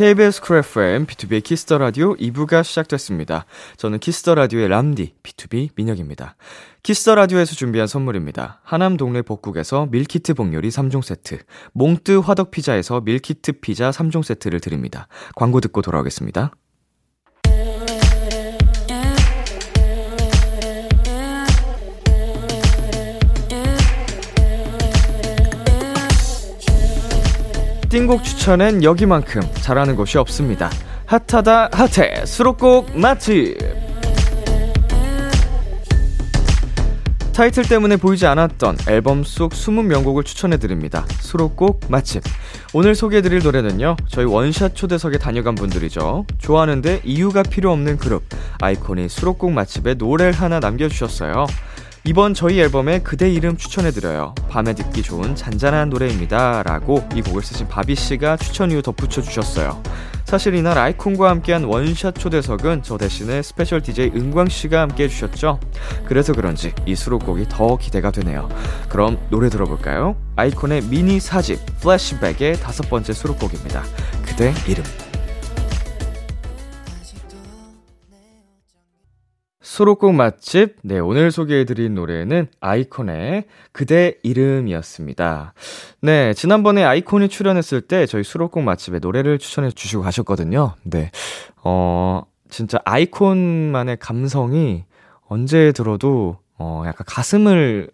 KBS Cool FM, 비투비의 키스 더 라디오 2부가 시작됐습니다. 저는 키스 더 라디오의 람디, 비투비 민혁입니다. 키스 더 라디오에서 준비한 선물입니다. 하남 동네 복국에서 밀키트 복요리 3종 세트, 몽뜨 화덕 피자에서 밀키트 피자 3종 세트를 드립니다. 광고 듣고 돌아오겠습니다. 띵곡 추천엔 여기만큼 잘하는 곳이 없습니다. 핫하다 핫해 수록곡 맛집 타이틀 때문에 보이지 않았던 앨범 속 숨은 명곡을 추천해드립니다. 수록곡 맛집. 오늘 소개해드릴 노래는요, 저희 원샷 초대석에 다녀간 분들이죠. 좋아하는데 이유가 필요 없는 그룹, 아이콘이 수록곡 맛집에 노래를 하나 남겨주셨어요. 이번 저희 앨범에 그대 이름 추천해드려요. 밤에 듣기 좋은 잔잔한 노래입니다. 라고 이 곡을 쓰신 바비씨가 추천 이유 덧붙여 주셨어요. 사실 이날 아이콘과 함께한 원샷 초대석은 저 대신에 스페셜 DJ 은광씨가 함께 해주셨죠. 그래서 그런지 이 수록곡이 더 기대가 되네요. 그럼 노래 들어볼까요? 아이콘의 미니 사집 플래시백의 다섯 번째 수록곡입니다. 그대 이름. 수록곡 맛집. 네, 오늘 소개해드린 노래는 아이콘의 그대 이름이었습니다. 네, 지난번에 아이콘이 출연했을 때 저희 수록곡 맛집에 노래를 추천해 주시고 가셨거든요. 네, 어, 진짜 아이콘만의 감성이 언제 들어도, 어, 약간 가슴을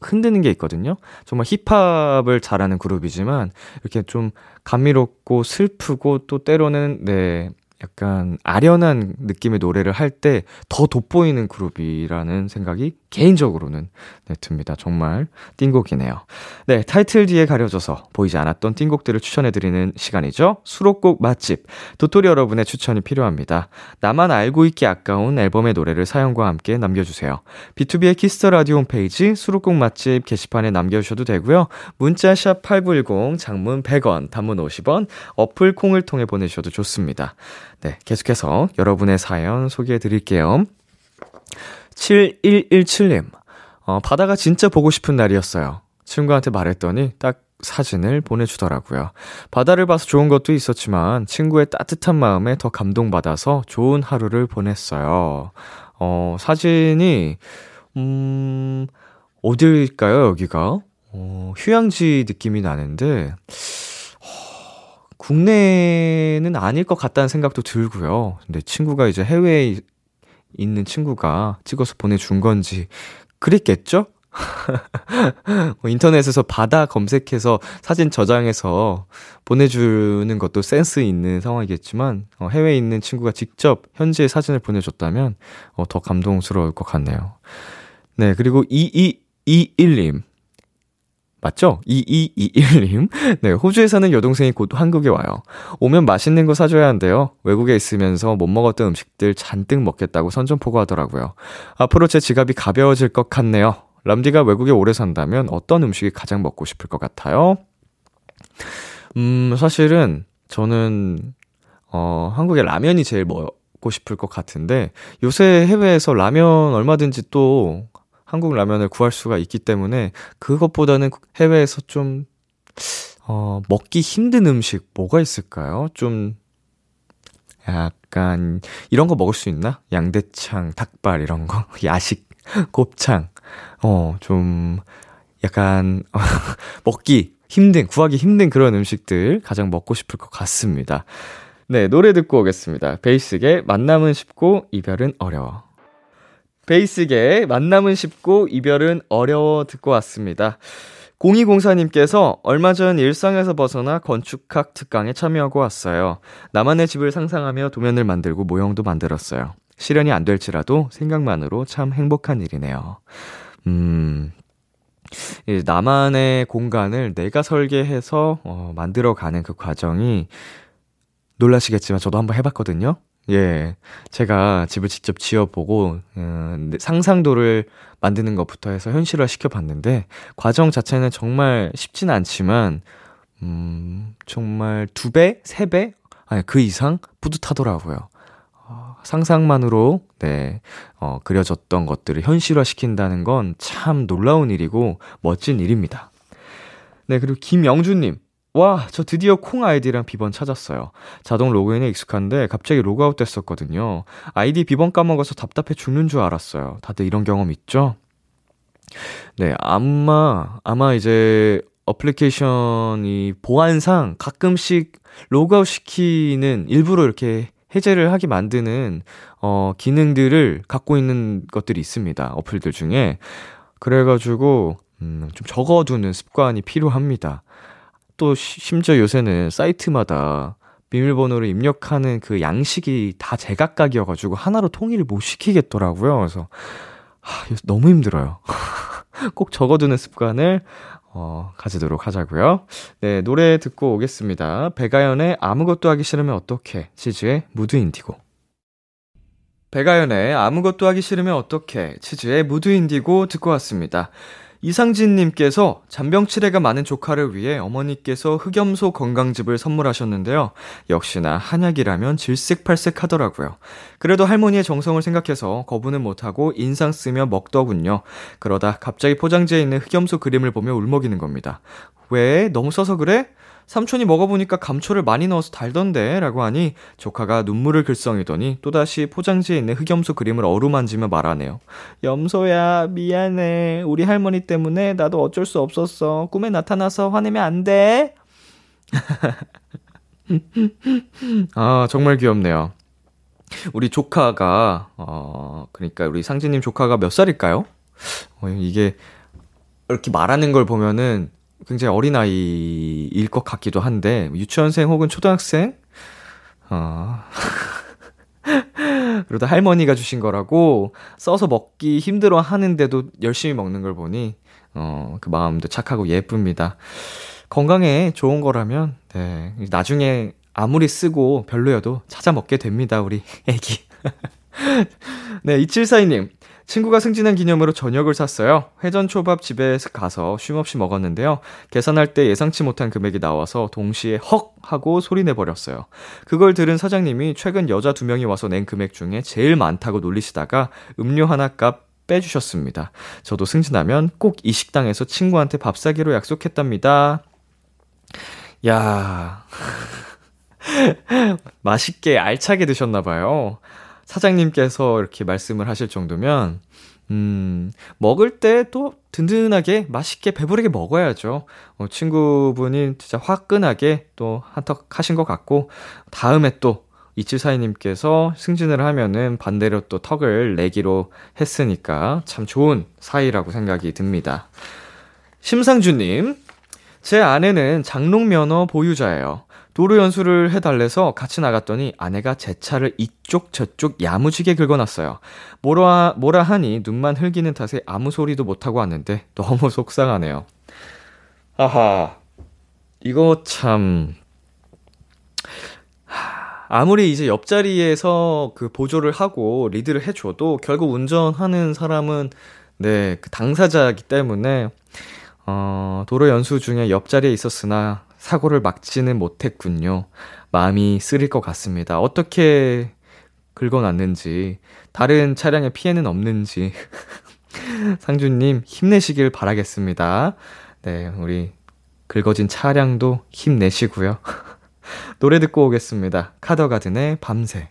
흔드는 게 있거든요. 정말 힙합을 잘하는 그룹이지만, 이렇게 좀 감미롭고 슬프고 또 때로는, 네, 약간 아련한 느낌의 노래를 할 때 더 돋보이는 그룹이라는 생각이 개인적으로는 네, 듭니다. 정말 띵곡이네요. 네, 타이틀 뒤에 가려져서 보이지 않았던 띵곡들을 추천해드리는 시간이죠. 수록곡 맛집. 도토리 여러분의 추천이 필요합니다. 나만 알고 있기 아까운 앨범의 노래를 사연과 함께 남겨주세요. B2B의 키스터 라디오 홈페이지 수록곡 맛집 게시판에 남겨주셔도 되고요. 문자 샵 #8910 장문 100원, 단문 50원, 어플 콩을 통해 보내주셔도 좋습니다. 네, 계속해서 여러분의 사연 소개해 드릴게요. 7117님, 어, 바다가 진짜 보고 싶은 날이었어요. 친구한테 말했더니 딱 사진을 보내주더라고요. 바다를 봐서 좋은 것도 있었지만 친구의 따뜻한 마음에 더 감동받아서 좋은 하루를 보냈어요. 어, 사진이, 음, 어딜까요, 여기가? 어, 휴양지 느낌이 나는데, 어, 국내는 아닐 것 같다는 생각도 들고요. 근데 친구가 이제 해외에 있는 친구가 찍어서 보내준 건지 그랬겠죠? [LAUGHS] 뭐 인터넷에서 바다 검색해서 사진 저장해서 보내주는 것도 센스 있는 상황이겠지만 어, 해외에 있는 친구가 직접 현지의 사진을 보내줬다면 어, 더 감동스러울 것 같네요. 네, 그리고 2221님. 맞죠? 2221님. 네, 호주에 사는 여동생이 곧 한국에 와요. 오면 맛있는 거 사줘야 한대요. 외국에 있으면서 못 먹었던 음식들 잔뜩 먹겠다고 선전포고 하더라고요. 앞으로 제 지갑이 가벼워질 것 같네요. 람디가 외국에 오래 산다면 어떤 음식이 가장 먹고 싶을 것 같아요? 음, 사실은 저는, 어, 한국의 라면이 제일 먹고 싶을 것 같은데, 요새 해외에서 라면 얼마든지 또 한국 라면을 구할 수가 있기 때문에, 그것보다는 해외에서 좀, 어, 먹기 힘든 음식 뭐가 있을까요? 좀, 약간, 이런 거 먹을 수 있나? 양대창, 닭발, 이런 거. [LAUGHS] 야식, 곱창. 어, 좀, 약간, [LAUGHS] 먹기 힘든, 구하기 힘든 그런 음식들 가장 먹고 싶을 것 같습니다. 네, 노래 듣고 오겠습니다. 베이스의 만남은 쉽고 이별은 어려워. 베이스의 만남은 쉽고 이별은 어려워 듣고 왔습니다. 0204님께서 얼마 전 일상에서 벗어나 건축학 특강에 참여하고 왔어요. 나만의 집을 상상하며 도면을 만들고 모형도 만들었어요. 실현이 안 될지라도 생각만으로 참 행복한 일이네요. 음, 나만의 공간을 내가 설계해서 어, 만들어가는 그 과정이 놀라시겠지만 저도 한번 해봤거든요. 예, 제가 집을 직접 지어보고 음, 상상도를 만드는 것부터 해서 현실화 시켜봤는데 과정 자체는 정말 쉽진 않지만 음, 정말 두 배, 세 배, 아니 그 이상 뿌듯하더라고요. 상상만으로, 네, 어, 그려졌던 것들을 현실화 시킨다는 건 참 놀라운 일이고 멋진 일입니다. 네, 그리고 김영주님. 와, 저 드디어 콩 아이디랑 비번 찾았어요. 자동 로그인에 익숙한데 갑자기 로그아웃 됐었거든요. 아이디 비번 까먹어서 답답해 죽는 줄 알았어요. 다들 이런 경험 있죠? 네, 아마, 아마 이제 어플리케이션이 보안상 가끔씩 로그아웃 시키는 일부러 이렇게 해제를 하게 만드는 어 기능들을 갖고 있는 것들이 있습니다. 어플들 중에. 그래가지고 음, 좀 적어두는 습관이 필요합니다. 또 심지어 요새는 사이트마다 비밀번호를 입력하는 그 양식이 다 제각각이어가지고 하나로 통일을 못 시키겠더라고요. 그래서 하, 너무 힘들어요. [LAUGHS] 꼭 적어두는 습관을 어, 가지도록 하자고요. 네, 노래 듣고 오겠습니다. 백아연의 아무것도 하기 싫으면 어떡해. 치즈의 Mood Indigo. 백아연의 아무것도 하기 싫으면 어떡해. 치즈의 Mood Indigo 듣고 왔습니다. 이상진님께서 잔병치레가 많은 조카를 위해 어머니께서 흑염소 건강즙을 선물하셨는데요. 역시나 한약이라면 질색팔색 하더라고요. 그래도 할머니의 정성을 생각해서 거부는 못하고 인상 쓰며 먹더군요. 그러다 갑자기 포장지에 있는 흑염소 그림을 보며 울먹이는 겁니다. 왜? 너무 써서 그래? 삼촌이 먹어보니까 감초를 많이 넣어서 달던데 라고 하니 조카가 눈물을 글썽이더니 또다시 포장지에 있는 흑염소 그림을 어루만지며 말하네요. 염소야 미안해 우리 할머니 때문에 나도 어쩔 수 없었어 꿈에 나타나서 화내면 안 돼. [LAUGHS] 아 정말 귀엽네요. 우리 조카가 어 그러니까 우리 상진님 조카가 몇 살일까요? 어, 이게 이렇게 말하는 걸 보면은 굉장히 어린아이일 것 같기도 한데, 유치원생 혹은 초등학생? 어. [LAUGHS] 그러다 할머니가 주신 거라고 써서 먹기 힘들어 하는데도 열심히 먹는 걸 보니, 어, 그 마음도 착하고 예쁩니다. 건강에 좋은 거라면, 네. 나중에 아무리 쓰고 별로여도 찾아 먹게 됩니다, 우리 애기. [LAUGHS] 네, 2742님. 친구가 승진한 기념으로 저녁을 샀어요. 회전초밥 집에 가서 쉼없이 먹었는데요. 계산할 때 예상치 못한 금액이 나와서 동시에 헉! 하고 소리 내버렸어요. 그걸 들은 사장님이 최근 여자 두 명이 와서 낸 금액 중에 제일 많다고 놀리시다가 음료 하나 값 빼주셨습니다. 저도 승진하면 꼭 이 식당에서 친구한테 밥 사기로 약속했답니다. 야 [LAUGHS] 맛있게 알차게 드셨나봐요. 사장님께서 이렇게 말씀을 하실 정도면, 음, 먹을 때 또 든든하게 맛있게 배부르게 먹어야죠. 어, 친구분이 진짜 화끈하게 또 한턱 하신 것 같고, 다음에 또 이칠사이님께서 승진을 하면은 반대로 또 턱을 내기로 했으니까 참 좋은 사이라고 생각이 듭니다. 심상주님, 제 아내는 장롱 면허 보유자예요. 도로 연수를 해달래서 같이 나갔더니 아내가 제 차를 이쪽 저쪽 야무지게 긁어놨어요. 뭐라, 뭐라 하니 눈만 흘기는 탓에 아무 소리도 못하고 왔는데 너무 [LAUGHS] 속상하네요. 아하, 이거 참, 아무리 이제 옆자리에서 그 보조를 하고 리드를 해줘도 결국 운전하는 사람은 네, 그 당사자이기 때문에 어, 도로 연수 중에 옆자리에 있었으나 사고를 막지는 못했군요. 마음이 쓰릴 것 같습니다. 어떻게 긁어놨는지, 다른 차량에 피해는 없는지. [LAUGHS] 상주님, 힘내시길 바라겠습니다. 네, 우리 긁어진 차량도 힘내시고요. [LAUGHS] 노래 듣고 오겠습니다. 카더가든의 밤새.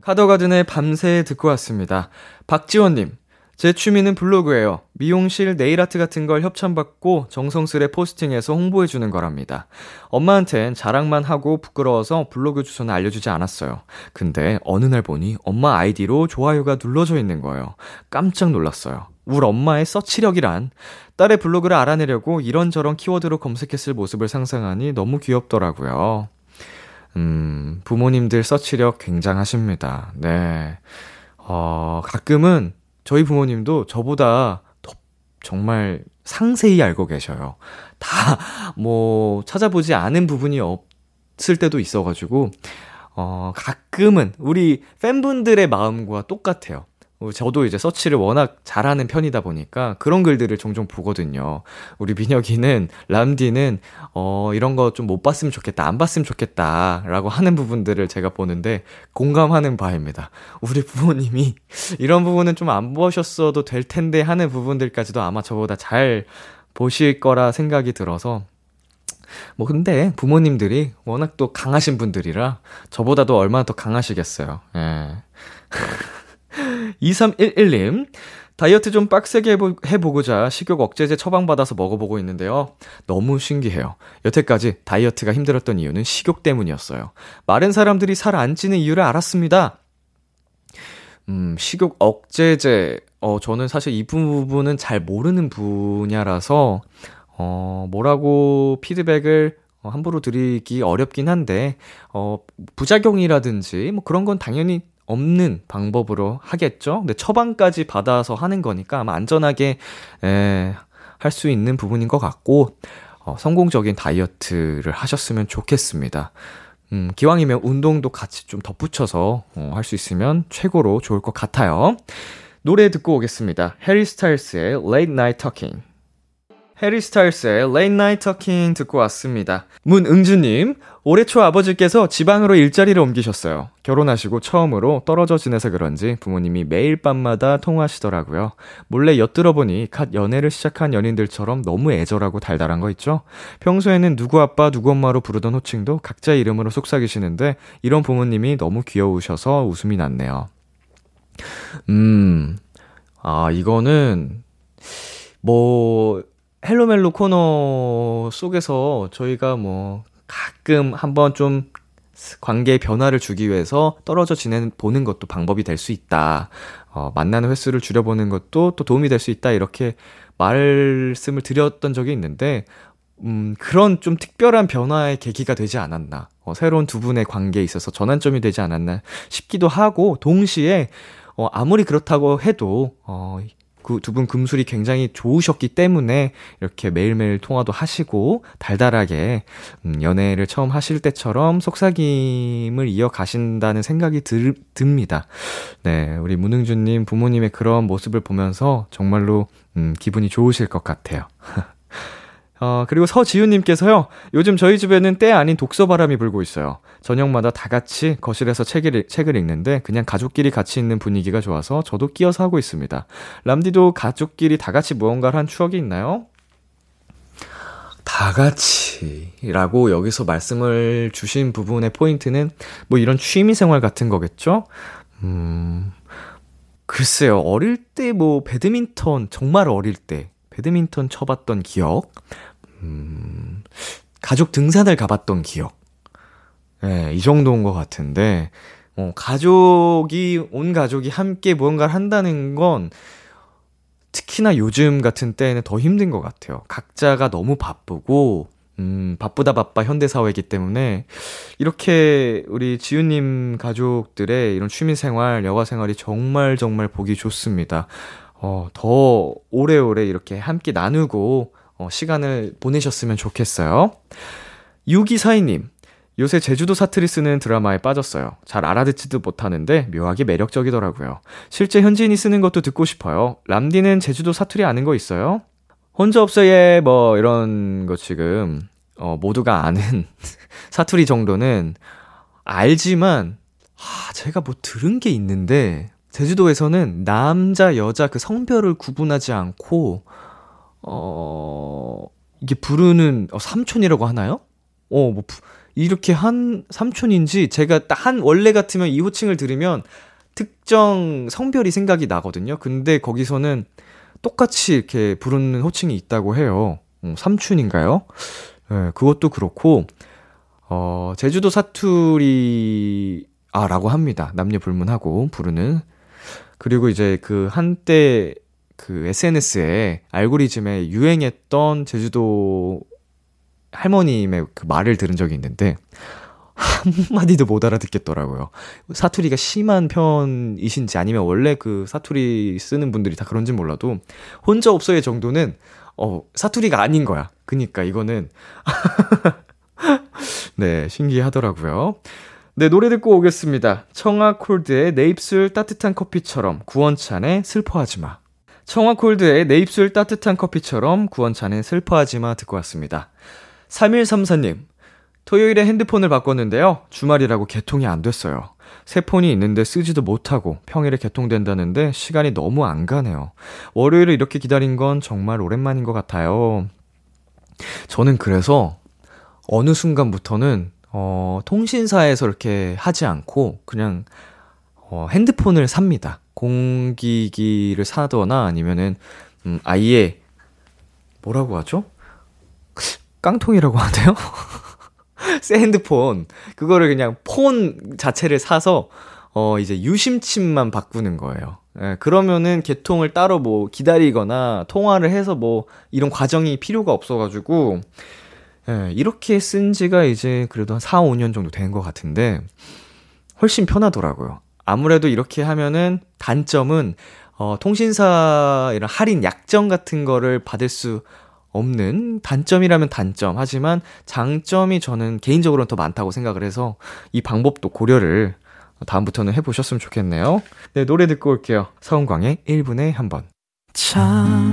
카더가든의 밤새 듣고 왔습니다. 박지원님, 제 취미는 블로그예요. 미용실, 네일아트 같은 걸 협찬받고 정성스레 포스팅해서 홍보해주는 거랍니다. 엄마한텐 자랑만 하고 부끄러워서 블로그 주소는 알려주지 않았어요. 근데 어느 날 보니 엄마 아이디로 좋아요가 눌러져 있는 거예요. 깜짝 놀랐어요. 울 엄마의 서치력이란 딸의 블로그를 알아내려고 이런저런 키워드로 검색했을 모습을 상상하니 너무 귀엽더라고요. 음, 부모님들 서치력 굉장하십니다. 네. 어, 가끔은 저희 부모님도 저보다 더 정말 상세히 알고 계셔요. 다 뭐 찾아보지 않은 부분이 없을 때도 있어가지고, 어, 가끔은 우리 팬분들의 마음과 똑같아요. 어, 저도 이제 서치를 워낙 잘하는 편이다 보니까 그런 글들을 종종 보거든요. 우리 민혁이는, 람디는, 어, 이런 거 좀 못 봤으면 좋겠다, 안 봤으면 좋겠다, 라고 하는 부분들을 제가 보는데 공감하는 바입니다. 우리 부모님이 [LAUGHS] 이런 부분은 좀 안 보셨어도 될 텐데 하는 부분들까지도 아마 저보다 잘 보실 거라 생각이 들어서 뭐 근데 부모님들이 워낙 또 강하신 분들이라 저보다도 얼마나 더 강하시겠어요. 예. [LAUGHS] 2311님, 다이어트 좀 빡세게 해보, 해보고자 식욕 억제제 처방받아서 먹어보고 있는데요. 너무 신기해요. 여태까지 다이어트가 힘들었던 이유는 식욕 때문이었어요. 마른 사람들이 살 안 찌는 이유를 알았습니다. 음, 식욕 억제제, 어, 저는 사실 이 부분은 잘 모르는 분야라서, 어, 뭐라고 피드백을 어, 함부로 드리기 어렵긴 한데, 어, 부작용이라든지, 뭐 그런 건 당연히 없는 방법으로 하겠죠? 근데 처방까지 받아서 하는 거니까 아마 안전하게, 에, 할수 있는 부분인 것 같고, 어, 성공적인 다이어트를 하셨으면 좋겠습니다. 음, 기왕이면 운동도 같이 좀 덧붙여서 어, 할 수 있으면 최고로 좋을 것 같아요. 노래 듣고 오겠습니다. 해리 스타일스의 Late Night Talking. 해리 스타일스의 Late Night Talking 듣고 왔습니다. 문응주님, 올해 초 아버지께서 지방으로 일자리를 옮기셨어요. 결혼하시고 처음으로 떨어져 지내서 그런지 부모님이 매일 밤마다 통화하시더라고요. 몰래 엿들어보니 갓 연애를 시작한 연인들처럼 너무 애절하고 달달한 거 있죠? 평소에는 누구 아빠, 누구 엄마로 부르던 호칭도 각자 이름으로 속삭이시는데 이런 부모님이 너무 귀여우셔서 웃음이 났네요. 음, 아, 이거는, 뭐, 헬로멜로 코너 속에서 저희가 뭐 가끔 한번 좀 관계의 변화를 주기 위해서 떨어져 지내 보는 것도 방법이 될 수 있다. 어, 만나는 횟수를 줄여보는 것도 또 도움이 될 수 있다. 이렇게 말씀을 드렸던 적이 있는데, 음, 그런 좀 특별한 변화의 계기가 되지 않았나. 어, 새로운 두 분의 관계에 있어서 전환점이 되지 않았나 싶기도 하고, 동시에, 어, 아무리 그렇다고 해도, 어, 그 두 분 금술이 굉장히 좋으셨기 때문에 이렇게 매일매일 통화도 하시고 달달하게 음, 연애를 처음 하실 때처럼 속삭임을 이어가신다는 생각이 들, 듭니다. 네, 우리 문흥준님 부모님의 그런 모습을 보면서 정말로 음, 기분이 좋으실 것 같아요. [LAUGHS] 어, 그리고 서지윤님께서요, 요즘 저희 집에는 때 아닌 독서 바람이 불고 있어요. 저녁마다 다 같이 거실에서 책을, 책을 읽는데 그냥 가족끼리 같이 있는 분위기가 좋아서 저도 끼어서 하고 있습니다. 람디도 가족끼리 다 같이 무언가를 한 추억이 있나요? 다 같이라고 여기서 말씀을 주신 부분의 포인트는 뭐 이런 취미 생활 같은 거겠죠? 음, 글쎄요, 어릴 때 뭐 배드민턴, 정말 어릴 때 배드민턴 쳐봤던 기억, 음, 가족 등산을 가봤던 기억. 예, 네, 이 정도인 것 같은데, 어, 가족이, 온 가족이 함께 무언가를 한다는 건, 특히나 요즘 같은 때에는 더 힘든 것 같아요. 각자가 너무 바쁘고, 음, 바쁘다 바빠 현대사회이기 때문에 이렇게 우리 지우님 가족들의 이런 취미생활, 여가생활이 정말 정말 보기 좋습니다. 어, 더 오래오래 이렇게 함께 나누고 어, 시간을 보내셨으면 좋겠어요. 6242님, 요새 제주도 사투리 쓰는 드라마에 빠졌어요. 잘 알아듣지도 못하는데 묘하게 매력적이더라고요. 실제 현지인이 쓰는 것도 듣고 싶어요. 람디는 제주도 사투리 아는 거 있어요? 혼자 없어예 뭐 이런 거 지금 어 모두가 아는 [LAUGHS] 사투리 정도는 알지만 아 제가 뭐 들은 게 있는데 제주도에서는 남자 여자 그 성별을 구분하지 않고 어 이게 부르는 어, 삼촌이라고 하나요? 어 뭐 이렇게 한 삼촌인지 제가 딱한 원래 같으면 이 호칭을 들으면 특정 성별이 생각이 나거든요. 근데 거기서는 똑같이 이렇게 부르는 호칭이 있다고 해요. 어, 삼촌인가요? 네, 그것도 그렇고, 어, 제주도 사투리, 아, 라고 합니다. 남녀 불문하고 부르는. 그리고 이제 그 한때 그 SNS에 알고리즘에 유행했던 제주도 할머님의 그 말을 들은 적이 있는데, 한마디도 못 알아듣겠더라고요. 사투리가 심한 편이신지 아니면 원래 그 사투리 쓰는 분들이 다 그런지 몰라도 혼자 없어의 정도는 어, 사투리가 아닌 거야. 그니까 이거는 [LAUGHS] 네, 신기하더라고요. 네, 노래 듣고 오겠습니다. 청아콜드의 내 입술 따뜻한 커피처럼 구원찬의 슬퍼하지 마. 청아콜드의 내 입술 따뜻한 커피처럼 구원찬의 슬퍼하지 마 듣고 왔습니다. 3134님, 토요일에 핸드폰을 바꿨는데요. 주말이라고 개통이 안 됐어요. 새 폰이 있는데 쓰지도 못하고 평일에 개통된다는데 시간이 너무 안 가네요. 월요일을 이렇게 기다린 건 정말 오랜만인 것 같아요. 저는 그래서 어느 순간부터는 어, 통신사에서 이렇게 하지 않고 그냥 어, 핸드폰을 삽니다. 공기기를 사거나 아니면은 음, 아예 뭐라고 하죠? 깡통이라고 하나요? [LAUGHS] 새 핸드폰 그거를 그냥 폰 자체를 사서 어 이제 유심칩만 바꾸는 거예요. 예, 그러면은 개통을 따로 뭐 기다리거나 통화를 해서 뭐 이런 과정이 필요가 없어가지고 예, 이렇게 쓴 지가 이제 그래도 한 4, 5년 정도 된 것 같은데 훨씬 편하더라고요. 아무래도 이렇게 하면은 단점은 어, 통신사 이런 할인 약정 같은 거를 받을 수 없는 단점이라면 단점. 하지만 장점이 저는 개인적으로는 더 많다고 생각을 해서 이 방법도 고려를 다음부터는 해보셨으면 좋겠네요. 네, 노래 듣고 올게요. 서은광의 1분에 한 번. 참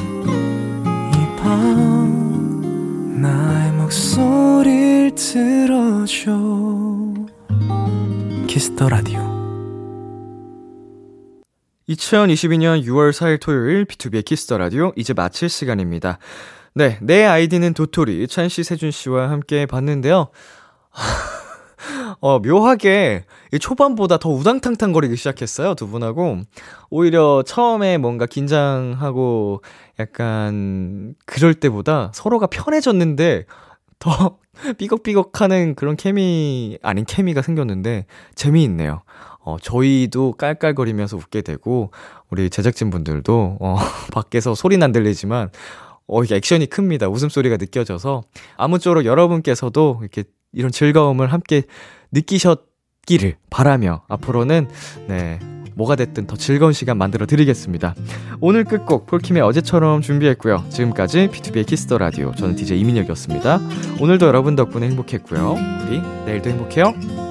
목소리를 들어줘 Kiss the Radio 2022년 6월 4일 토요일 B2B의 키스터 라디오 이제 마칠 시간입니다. 네, 내 아이디는 도토리 찬 씨, 세준 씨와 함께 봤는데요. [LAUGHS] 어, 묘하게 초반보다 더 우당탕탕 거리기 시작했어요, 두 분하고. 오히려 처음에 뭔가 긴장하고 약간 그럴 때보다 서로가 편해졌는데 더 [LAUGHS] 삐걱삐걱 하는 그런 케미, 아닌 케미가 생겼는데 재미있네요. 어, 저희도 깔깔거리면서 웃게 되고, 우리 제작진분들도, 어, [LAUGHS] 밖에서 소리는 안 들리지만, 어, 이게 액션이 큽니다. 웃음소리가 느껴져서, 아무쪼록 여러분께서도 이렇게 이런 즐거움을 함께 느끼셨기를 바라며, 앞으로는, 네, 뭐가 됐든 더 즐거운 시간 만들어 드리겠습니다. 오늘 끝곡 폴킴의 어제처럼 준비했고요. 지금까지 B2B의 키스터 라디오 저는 DJ 이민혁이었습니다. 오늘도 여러분 덕분에 행복했고요. 우리 내일도 행복해요.